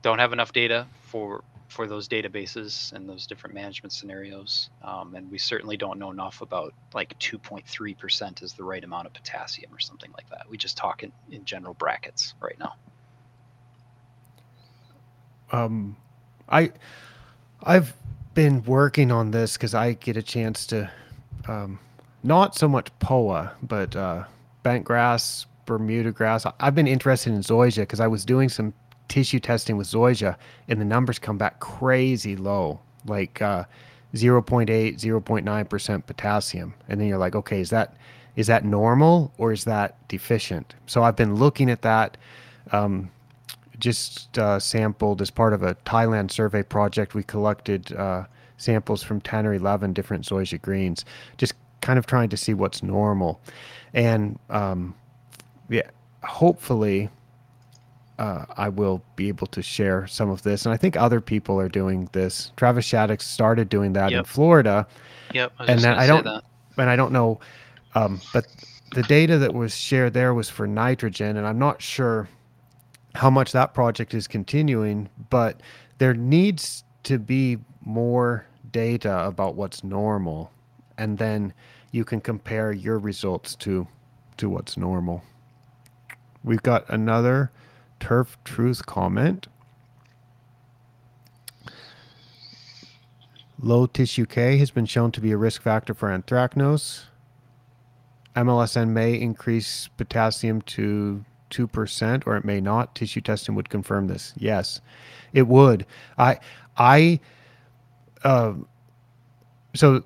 Speaker 3: don't have enough data for for those databases and those different management scenarios. Um, and we certainly don't know enough about like 2.3% is the right amount of potassium or something like that. We just talk in, in general brackets right now.
Speaker 1: Um, I, I've been working on this because I get a chance to, um, not so much POA, but uh, bent grass, Bermuda grass. I've been interested in zoysia because I was doing some tissue testing with Zoysia, and the numbers come back crazy low, like uh, 0.8, 0.9% potassium. And then you're like, okay, is that is that normal or is that deficient? So I've been looking at that. Um, just uh, sampled as part of a Thailand survey project. We collected uh, samples from 10 or 11 different zoysia greens, just kind of trying to see what's normal. And um, yeah, hopefully uh, I will be able to share some of this. And I think other people are doing this. Travis Shaddox started doing that yep. in Florida.
Speaker 3: Yep.
Speaker 1: and then I don't, that. and I don't know, um, but the data that was shared there was for nitrogen, and I'm not sure how much that project is continuing, but there needs to be more data about what's normal, and then you can compare your results to to what's normal. We've got another turf truth comment. Low tissue K has been shown to be a risk factor for anthracnose. MLSN may increase potassium to 2% or it may not. Tissue testing would confirm this. Yes, it would. I, I, uh, so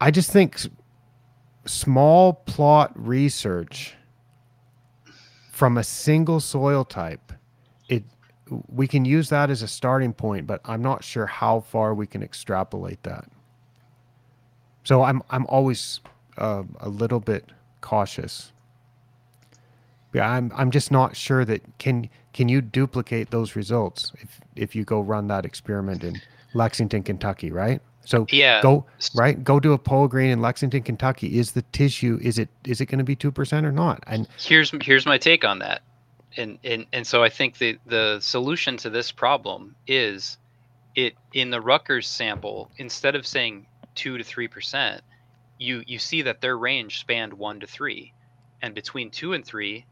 Speaker 1: I just think small plot research from a single soil type, it we can use that as a starting point, but I'm not sure how far we can extrapolate that. So I'm I'm always uh, a little bit cautious. Yeah, I'm I'm just not sure that can can you duplicate those results if if you go run that experiment in Lexington, Kentucky, right? So
Speaker 3: Yeah.
Speaker 1: go right, go do a Poa green in Lexington, Kentucky. Is the tissue is it is it going to be two percent or not? And
Speaker 3: here's here's my take on that and and and so i think the the solution to this problem is it in the Rutgers sample instead of saying 2 to 3% you you see that their range spanned 1 to 3 and between 2 and 3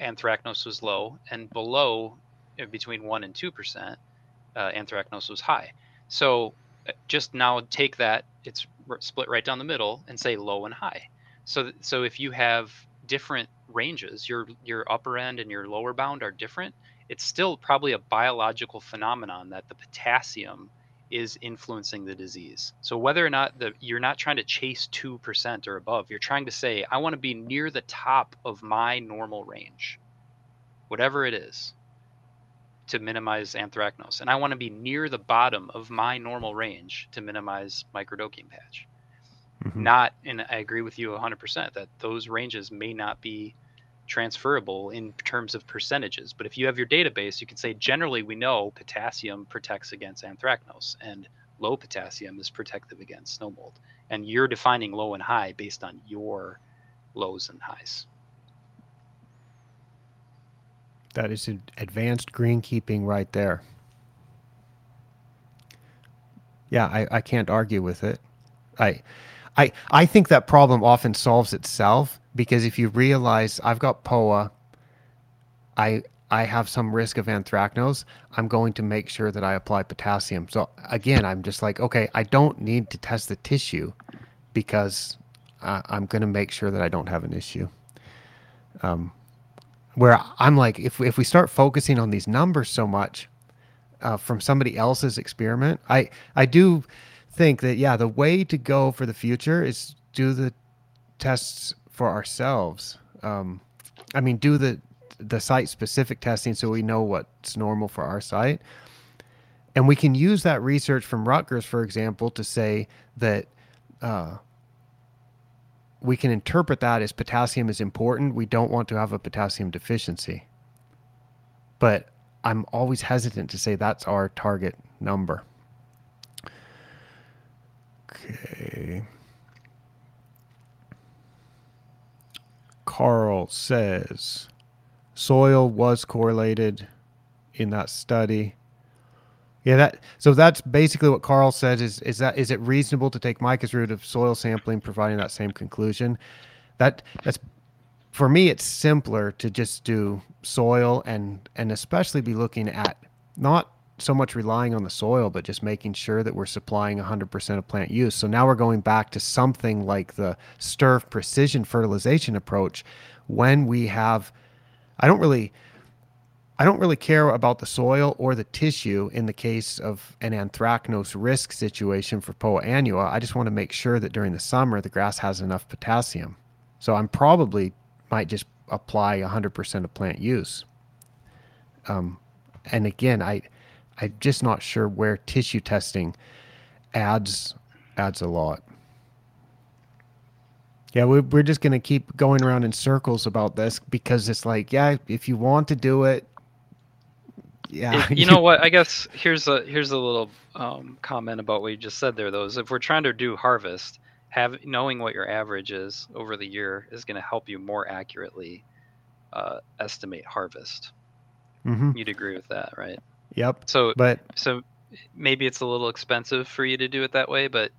Speaker 3: anthracnose was low and below between 1 and 2% uh, anthracnose was high so just now take that it's split right down the middle and say low and high. So so if you have different ranges your your upper end and your lower bound are different it's still probably a biological phenomenon that the potassium is influencing the disease. So whether or not the you're not trying to chase 2% or above you're trying to say i want to be near the top of my normal range whatever it is to minimize anthracnose and i want to be near the bottom of my normal range to minimize Microdochium patch.
Speaker 1: Mhm.
Speaker 3: not and i agree with you 100% that those ranges may not be transferable in terms of percentages but if you have your database you can say generally we know potassium protects against anthracnose and low potassium is protective against snow mold and you're defining low and high based on your lows and highs
Speaker 1: that is ad- advanced greenkeeping right there. Yeah, I, I can't argue with it. I I I think that problem often solves itself because if you realize I've got POA, I I have some risk of anthracnose, I'm going to make sure that I apply potassium. So again, I'm just like, okay, I don't need to test the tissue because uh, I'm going to make sure that I don't have an issue. Um, where I'm like, if if we start focusing on these numbers so much uh, from somebody else's experiment, I I do think that yeah, the way to go for the future is do the tests for ourselves. Um, I mean, do the the site specific testing so we know what's normal for our site, and we can use that research from Rutgers, for example, to say that. Uh, we can interpret that as potassium is important. We don't want to have a potassium deficiency. But I'm always hesitant to say that's our target number. Okay. Carl says soil was correlated in that study. Yeah, that so that's basically what Carl said is is that is it reasonable to take Micah's route of soil sampling providing that same conclusion? That that's for me it's simpler to just do soil and and especially be looking at not so much relying on the soil but just making sure that we're supplying 100% of plant use. So now we're going back to something like the STERF precision fertilization approach when we have I don't really I don't really care about the soil or the tissue in the case of an anthracnose risk situation for Poa annua. I just want to make sure that during the summer the grass has enough potassium. So I'm probably might just apply 100% of plant use. Um, and again, I I'm just not sure where tissue testing adds adds a lot. Yeah, we, we're just going to keep going around in circles about this because it's like, yeah, if you want to do it, yeah,
Speaker 3: If- you know what? I guess here's a here's a little um, comment about what you just said there. Though, is if we're trying to do harvest, have knowing what your average is over the year is going to help you more accurately uh, estimate harvest.
Speaker 1: hmm
Speaker 3: You'd agree with that, right?
Speaker 1: Yep.
Speaker 3: So
Speaker 1: But
Speaker 3: so maybe it's a little expensive for you to do it that way, but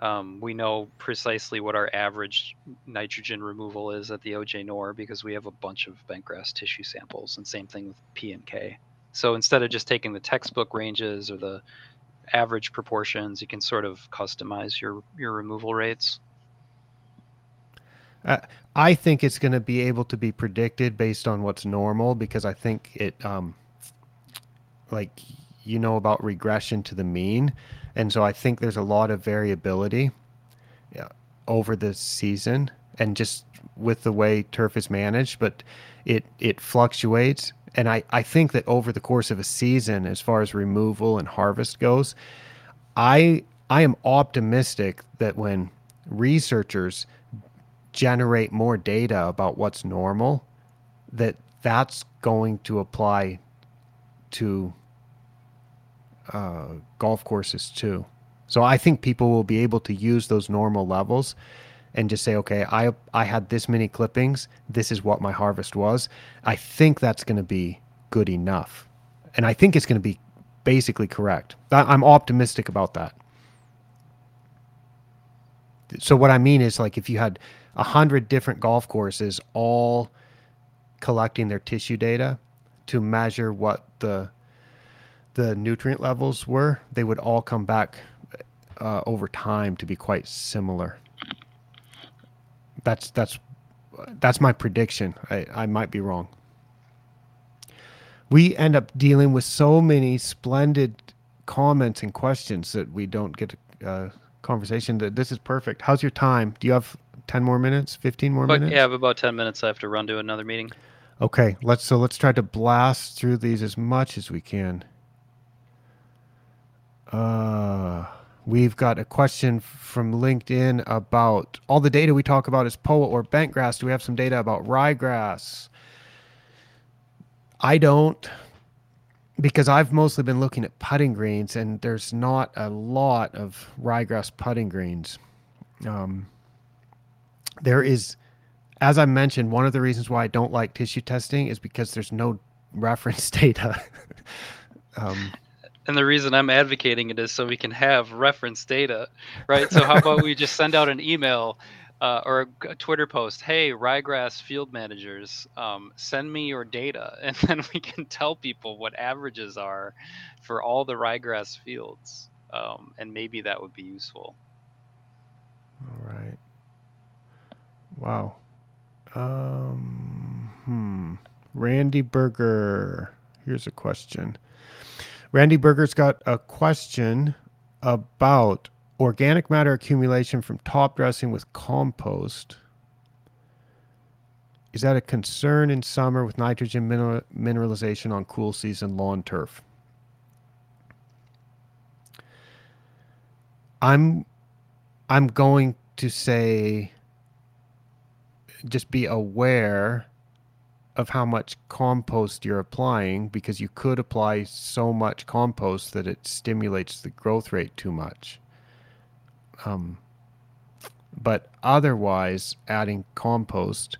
Speaker 3: um, we know precisely what our average nitrogen removal is at the OJ Noer because we have a bunch of bentgrass tissue samples, and same thing with P and K. So instead of just taking the textbook ranges or the average proportions, you can sort of customize your your removal rates.
Speaker 1: Uh, I think it's going to be able to be predicted based on what's normal because I think it, um, like, you know about regression to the mean, and so I think there's a lot of variability over the season and just with the way turf is managed, but it it fluctuates. And I, I think that over the course of a season, as far as removal and harvest goes, I I am optimistic that when researchers generate more data about what's normal, that that's going to apply to uh, golf courses too. So I think people will be able to use those normal levels and just say, okay, I I had this many clippings. This is what my harvest was. I think that's going to be good enough, and I think it's going to be basically correct. I'm optimistic about that. So what I mean is, like, if you had a hundred different golf courses all collecting their tissue data to measure what the the nutrient levels were, they would all come back uh, over time to be quite similar. That's that's that's my prediction. I, I might be wrong. We end up dealing with so many splendid comments and questions that we don't get a uh, conversation. That this is perfect. How's your time? Do you have ten more minutes? Fifteen more
Speaker 3: But
Speaker 1: minutes?
Speaker 3: yeah, I have about ten minutes. I have to run to another meeting.
Speaker 1: Okay, let's so let's try to blast through these as much as we can. Uh, we've got a question from LinkedIn about all the data we talk about is POA or bentgrass. Do we have some data about ryegrass? I don't, because I've mostly been looking at putting greens, and there's not a lot of ryegrass putting greens. Um, there is, as I mentioned, one of the reasons why I don't like tissue testing is because there's no reference data. um,
Speaker 3: And the reason I'm advocating it is so we can have reference data, right? So how about we just send out an email uh, or a, Twitter post? Hey, ryegrass field managers, um, send me your data, and then we can tell people what averages are for all the ryegrass fields, um, and maybe that would be useful.
Speaker 1: All right. Wow. Um, hmm. Randy Berger. Here's a question. Randy Berger's got a question about organic matter accumulation from top dressing with compost. Is that a concern in summer with nitrogen mineral- mineralization on cool season lawn turf? I'm I'm going to say just be aware of how much compost you're applying because you could apply so much compost that it stimulates the growth rate too much. Um, but otherwise, adding compost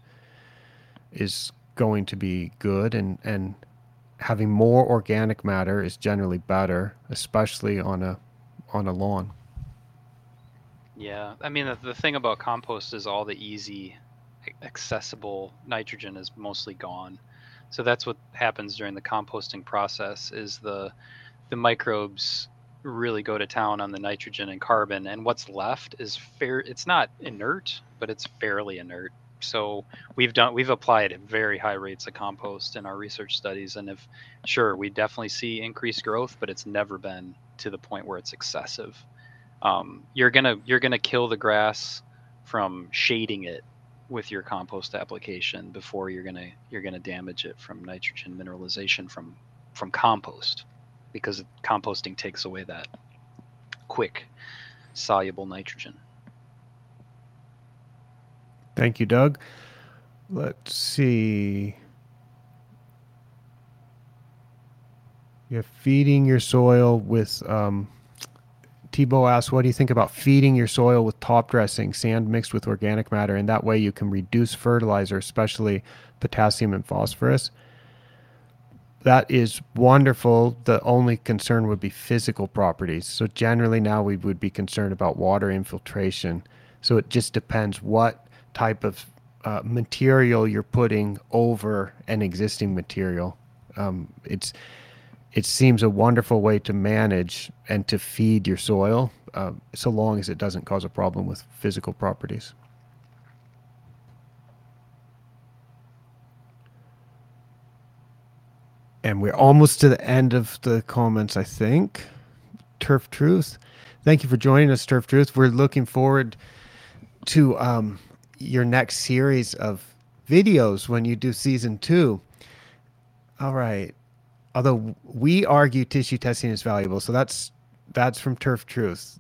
Speaker 1: is going to be good, and and having more organic matter is generally better, especially on a on a lawn.
Speaker 3: Yeah, I mean the, the thing about compost is all the easy, accessible nitrogen is mostly gone. So that's what happens during the composting process is the the microbes really go to town on the nitrogen and carbon and what's left is fair it's not inert, but it's fairly inert. So we've done we've applied at very high rates of compost in our research studies and if sure we definitely see increased growth, but it's never been to the point where it's excessive um, you're gonna you're gonna kill the grass from shading it with your compost application before you're gonna you're gonna damage it from nitrogen mineralization from from compost because composting takes away that quick soluble nitrogen.
Speaker 1: Thank you, Doug. Let's see. You're feeding your soil with. Um, Tebow asks, "What do you think about feeding your soil with top dressing, sand mixed with organic matter, and that way you can reduce fertilizer, especially potassium and phosphorus?" that is wonderful. The only concern would be physical properties. So generally now we would be concerned about water infiltration. So it just depends what type of uh, material you're putting over an existing material. Um, it's it seems a wonderful way to manage and to feed your soil, uh, so long as it doesn't cause a problem with physical properties. And we're almost to the end of the comments, I think. Turf Truth. Thank you for joining us, Turf Truth. We're looking forward to um, your next series of videos when you do season two. All right. Although we argue tissue testing is valuable, so that's that's from Turf Truth.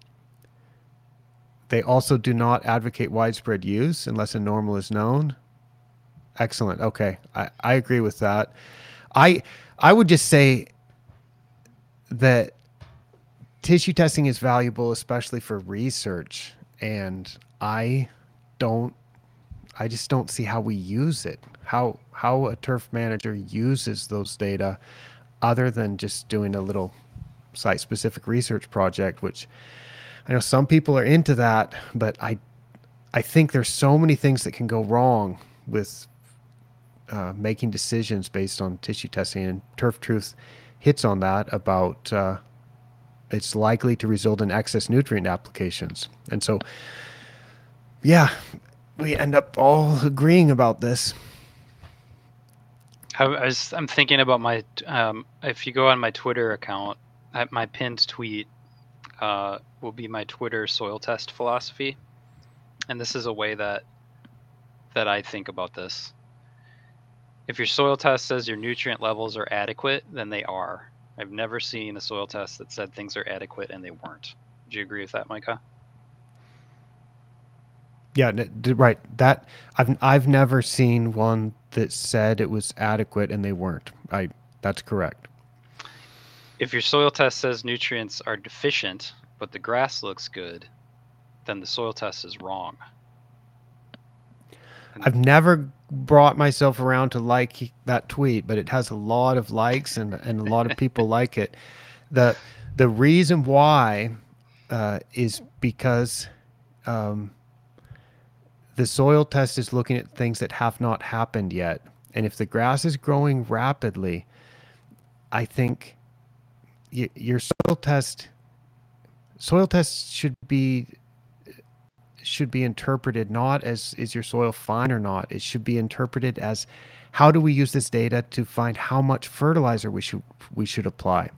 Speaker 1: They also do not advocate widespread use unless a normal is known. Excellent. Okay. I, I agree with that. I I would just say that tissue testing is valuable, especially for research. And I don't, I just don't see how we use it. How how a turf manager uses those data, other than just doing a little site-specific research project, which I know some people are into that, but I, I think there's so many things that can go wrong with uh, making decisions based on tissue testing, and Turf Truth hits on that about uh, it's likely to result in excess nutrient applications. And so, yeah, we end up all agreeing about this.
Speaker 3: I, was, I'm thinking about my. Um, if you go on my Twitter account, my pinned tweet uh, will be my Twitter soil test philosophy, and this is a way that that I think about this. If your soil test says your nutrient levels are adequate, then they are. I've never seen a soil test that said things are adequate and they weren't. Do you agree with that, Micah?
Speaker 1: Yeah, right. That I've I've never seen one that said it was adequate and they weren't. I that's correct.
Speaker 3: If your soil test says nutrients are deficient, but the grass looks good, then the soil test is wrong.
Speaker 1: I've never brought myself around to like that tweet, but it has a lot of likes and, and a lot of people like it. The the reason why uh, is because um, the soil test is looking at things that have not happened yet. And if the grass is growing rapidly, I think y- your soil test soil test should be should be interpreted not as is your soil fine or not. It should be interpreted as how do we use this data to find how much fertilizer we should we should apply.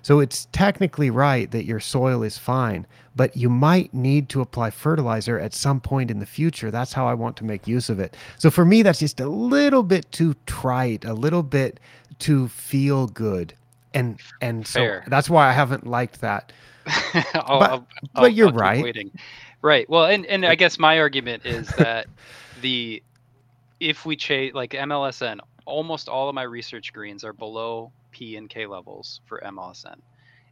Speaker 1: So it's technically right that your soil is fine, but you might need to apply fertilizer at some point in the future. That's how I want to make use of it. So for me, that's just a little bit too trite, a little bit too feel good. And and so
Speaker 3: Fair.
Speaker 1: that's why I haven't liked that. But-
Speaker 3: I'll-
Speaker 1: but
Speaker 3: I'll-
Speaker 1: you're
Speaker 3: I'll
Speaker 1: right.
Speaker 3: waiting. Right. Well, and, and I guess my argument is that the if we change like MLSN, almost all of my research greens are below P and K levels for MLSN,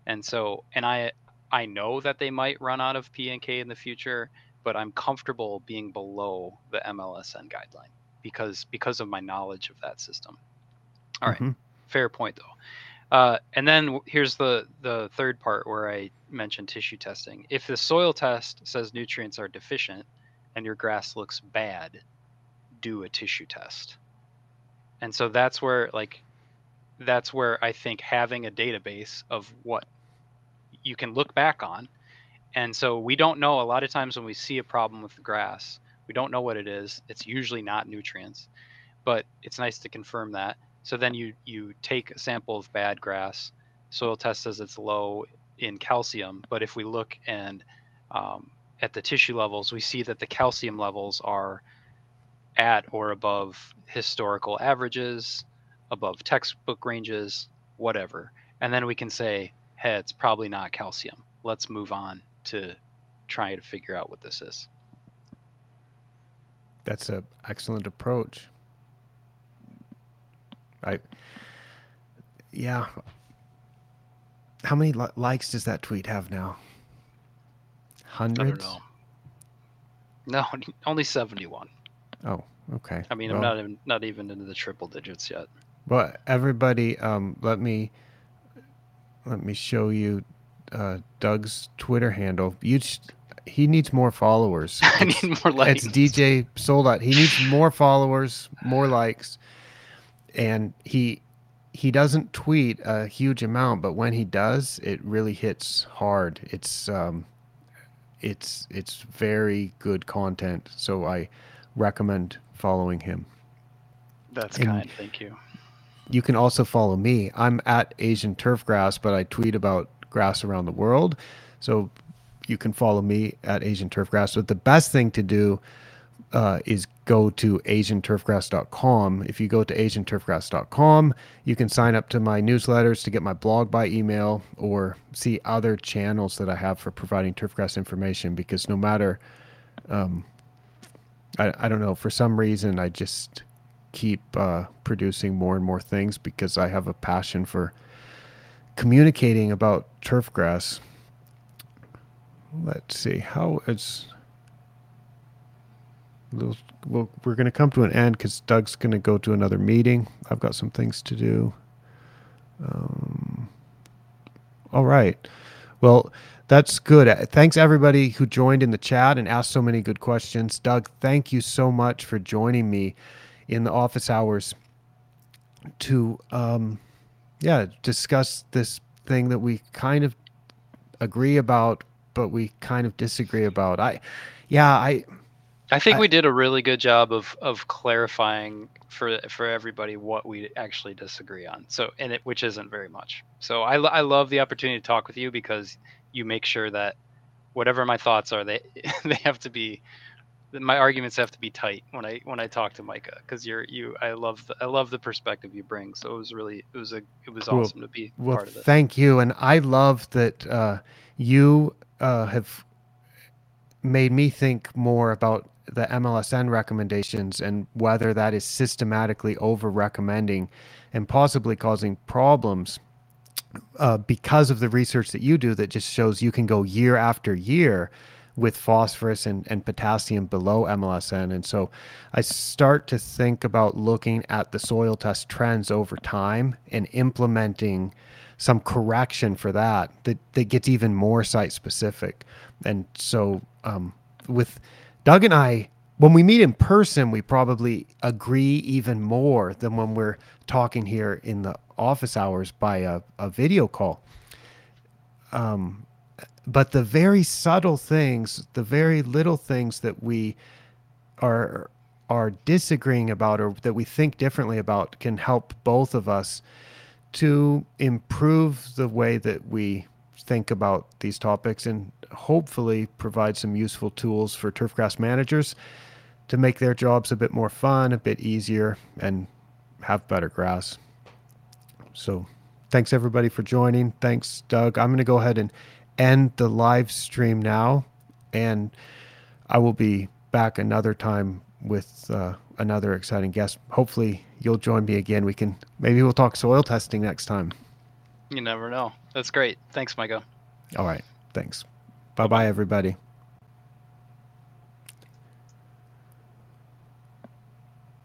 Speaker 3: and so and I I know that they might run out of P and K in the future, but I'm comfortable being below the MLSN guideline because because of my knowledge of that system. All right
Speaker 1: Mhm.
Speaker 3: fair point though. Uh, and then here's the the third part where I mentioned tissue testing. If the soil test says nutrients are deficient and your grass looks bad, do a tissue test. And so that's where like that's where I think having a database of what you can look back on. And so we don't know a lot of times when we see a problem with the grass, we don't know what it is. It's usually not nutrients, but it's nice to confirm that. So then you you take a sample of bad grass, soil test says it's low in calcium, but if we look and um, at the tissue levels, we see that the calcium levels are at or above historical averages, above textbook ranges, whatever. And then we can say, hey, it's probably not calcium. Let's move on to trying to figure out what this is.
Speaker 1: That's a excellent approach. I yeah. How many li- likes does that tweet have now?
Speaker 3: I
Speaker 1: Hundreds.
Speaker 3: don't know. No, only 71.
Speaker 1: Oh, okay.
Speaker 3: I mean, I'm not even not even into the triple digits yet.
Speaker 1: Well, everybody, um, let me let me show you uh, Doug's Twitter handle. You, sh- he needs more followers.
Speaker 3: I need more likes.
Speaker 1: It's DJ Soldat. He needs more followers, more likes, and he he doesn't tweet a huge amount, but when he does, it really hits hard. It's um, it's it's very good content. So I recommend following him.
Speaker 3: That's
Speaker 1: And-
Speaker 3: kind. Thank you.
Speaker 1: You can also follow me. I'm at Asian Turfgrass, but I tweet about grass around the world. So you can follow me at Asian Turfgrass. But the best thing to do uh, is go to asianturfgrass.com. If you go to asianturfgrass.com, you can sign up to my newsletters to get my blog by email or see other channels that I have for providing turfgrass information. Because no matter, um, I, I don't know, for some reason, I just keep uh, producing more and more things because I have a passion for communicating about turfgrass. Let's see how it's. Well, we're going to come to an end because Doug's going to go to another meeting. I've got some things to do. Um, all right. Well, that's good. Thanks everybody who joined in the chat and asked so many good questions. Doug, thank you so much for joining me in the office hours to um yeah, discuss this thing that we kind of agree about but we kind of disagree about. I yeah, I
Speaker 3: I think
Speaker 1: I-
Speaker 3: we did a really good job of of clarifying for for everybody what we actually disagree on. So and it which isn't very much. So I I love the opportunity to talk with you because you make sure that whatever my thoughts are, they they have to be my arguments have to be tight when I when I talk to Micah because you're you I love the I love the perspective you bring. So it was really it was a it was
Speaker 1: Well-
Speaker 3: awesome to be
Speaker 1: Well,
Speaker 3: part of it.
Speaker 1: thank you, and I love that uh, you uh, have made me think more about the MLSN recommendations and whether that is systematically over recommending and possibly causing problems uh, because of the research that you do that just shows you can go year after year with phosphorus and, and potassium below MLSN. And so I start to think about looking at the soil test trends over time and implementing some correction for that that, that gets even more site specific. And so um, with Doug and I, when we meet in person, we probably agree even more than when we're talking here in the office hours by a, a video call. Um, but the very subtle things, the very little things that we are are disagreeing about or that we think differently about can help both of us to improve the way that we think about these topics and hopefully provide some useful tools for turfgrass managers to make their jobs a bit more fun, a bit easier, and have better grass. So, thanks everybody for joining. Thanks, Doug. I'm going to go ahead and end the live stream now, and I will be back another time with uh, another exciting guest. Hopefully, you'll join me again. We can maybe we'll talk soil testing next time.
Speaker 3: You never know. That's great. Thanks, Michael.
Speaker 1: All right. Thanks. Bye bye, everybody.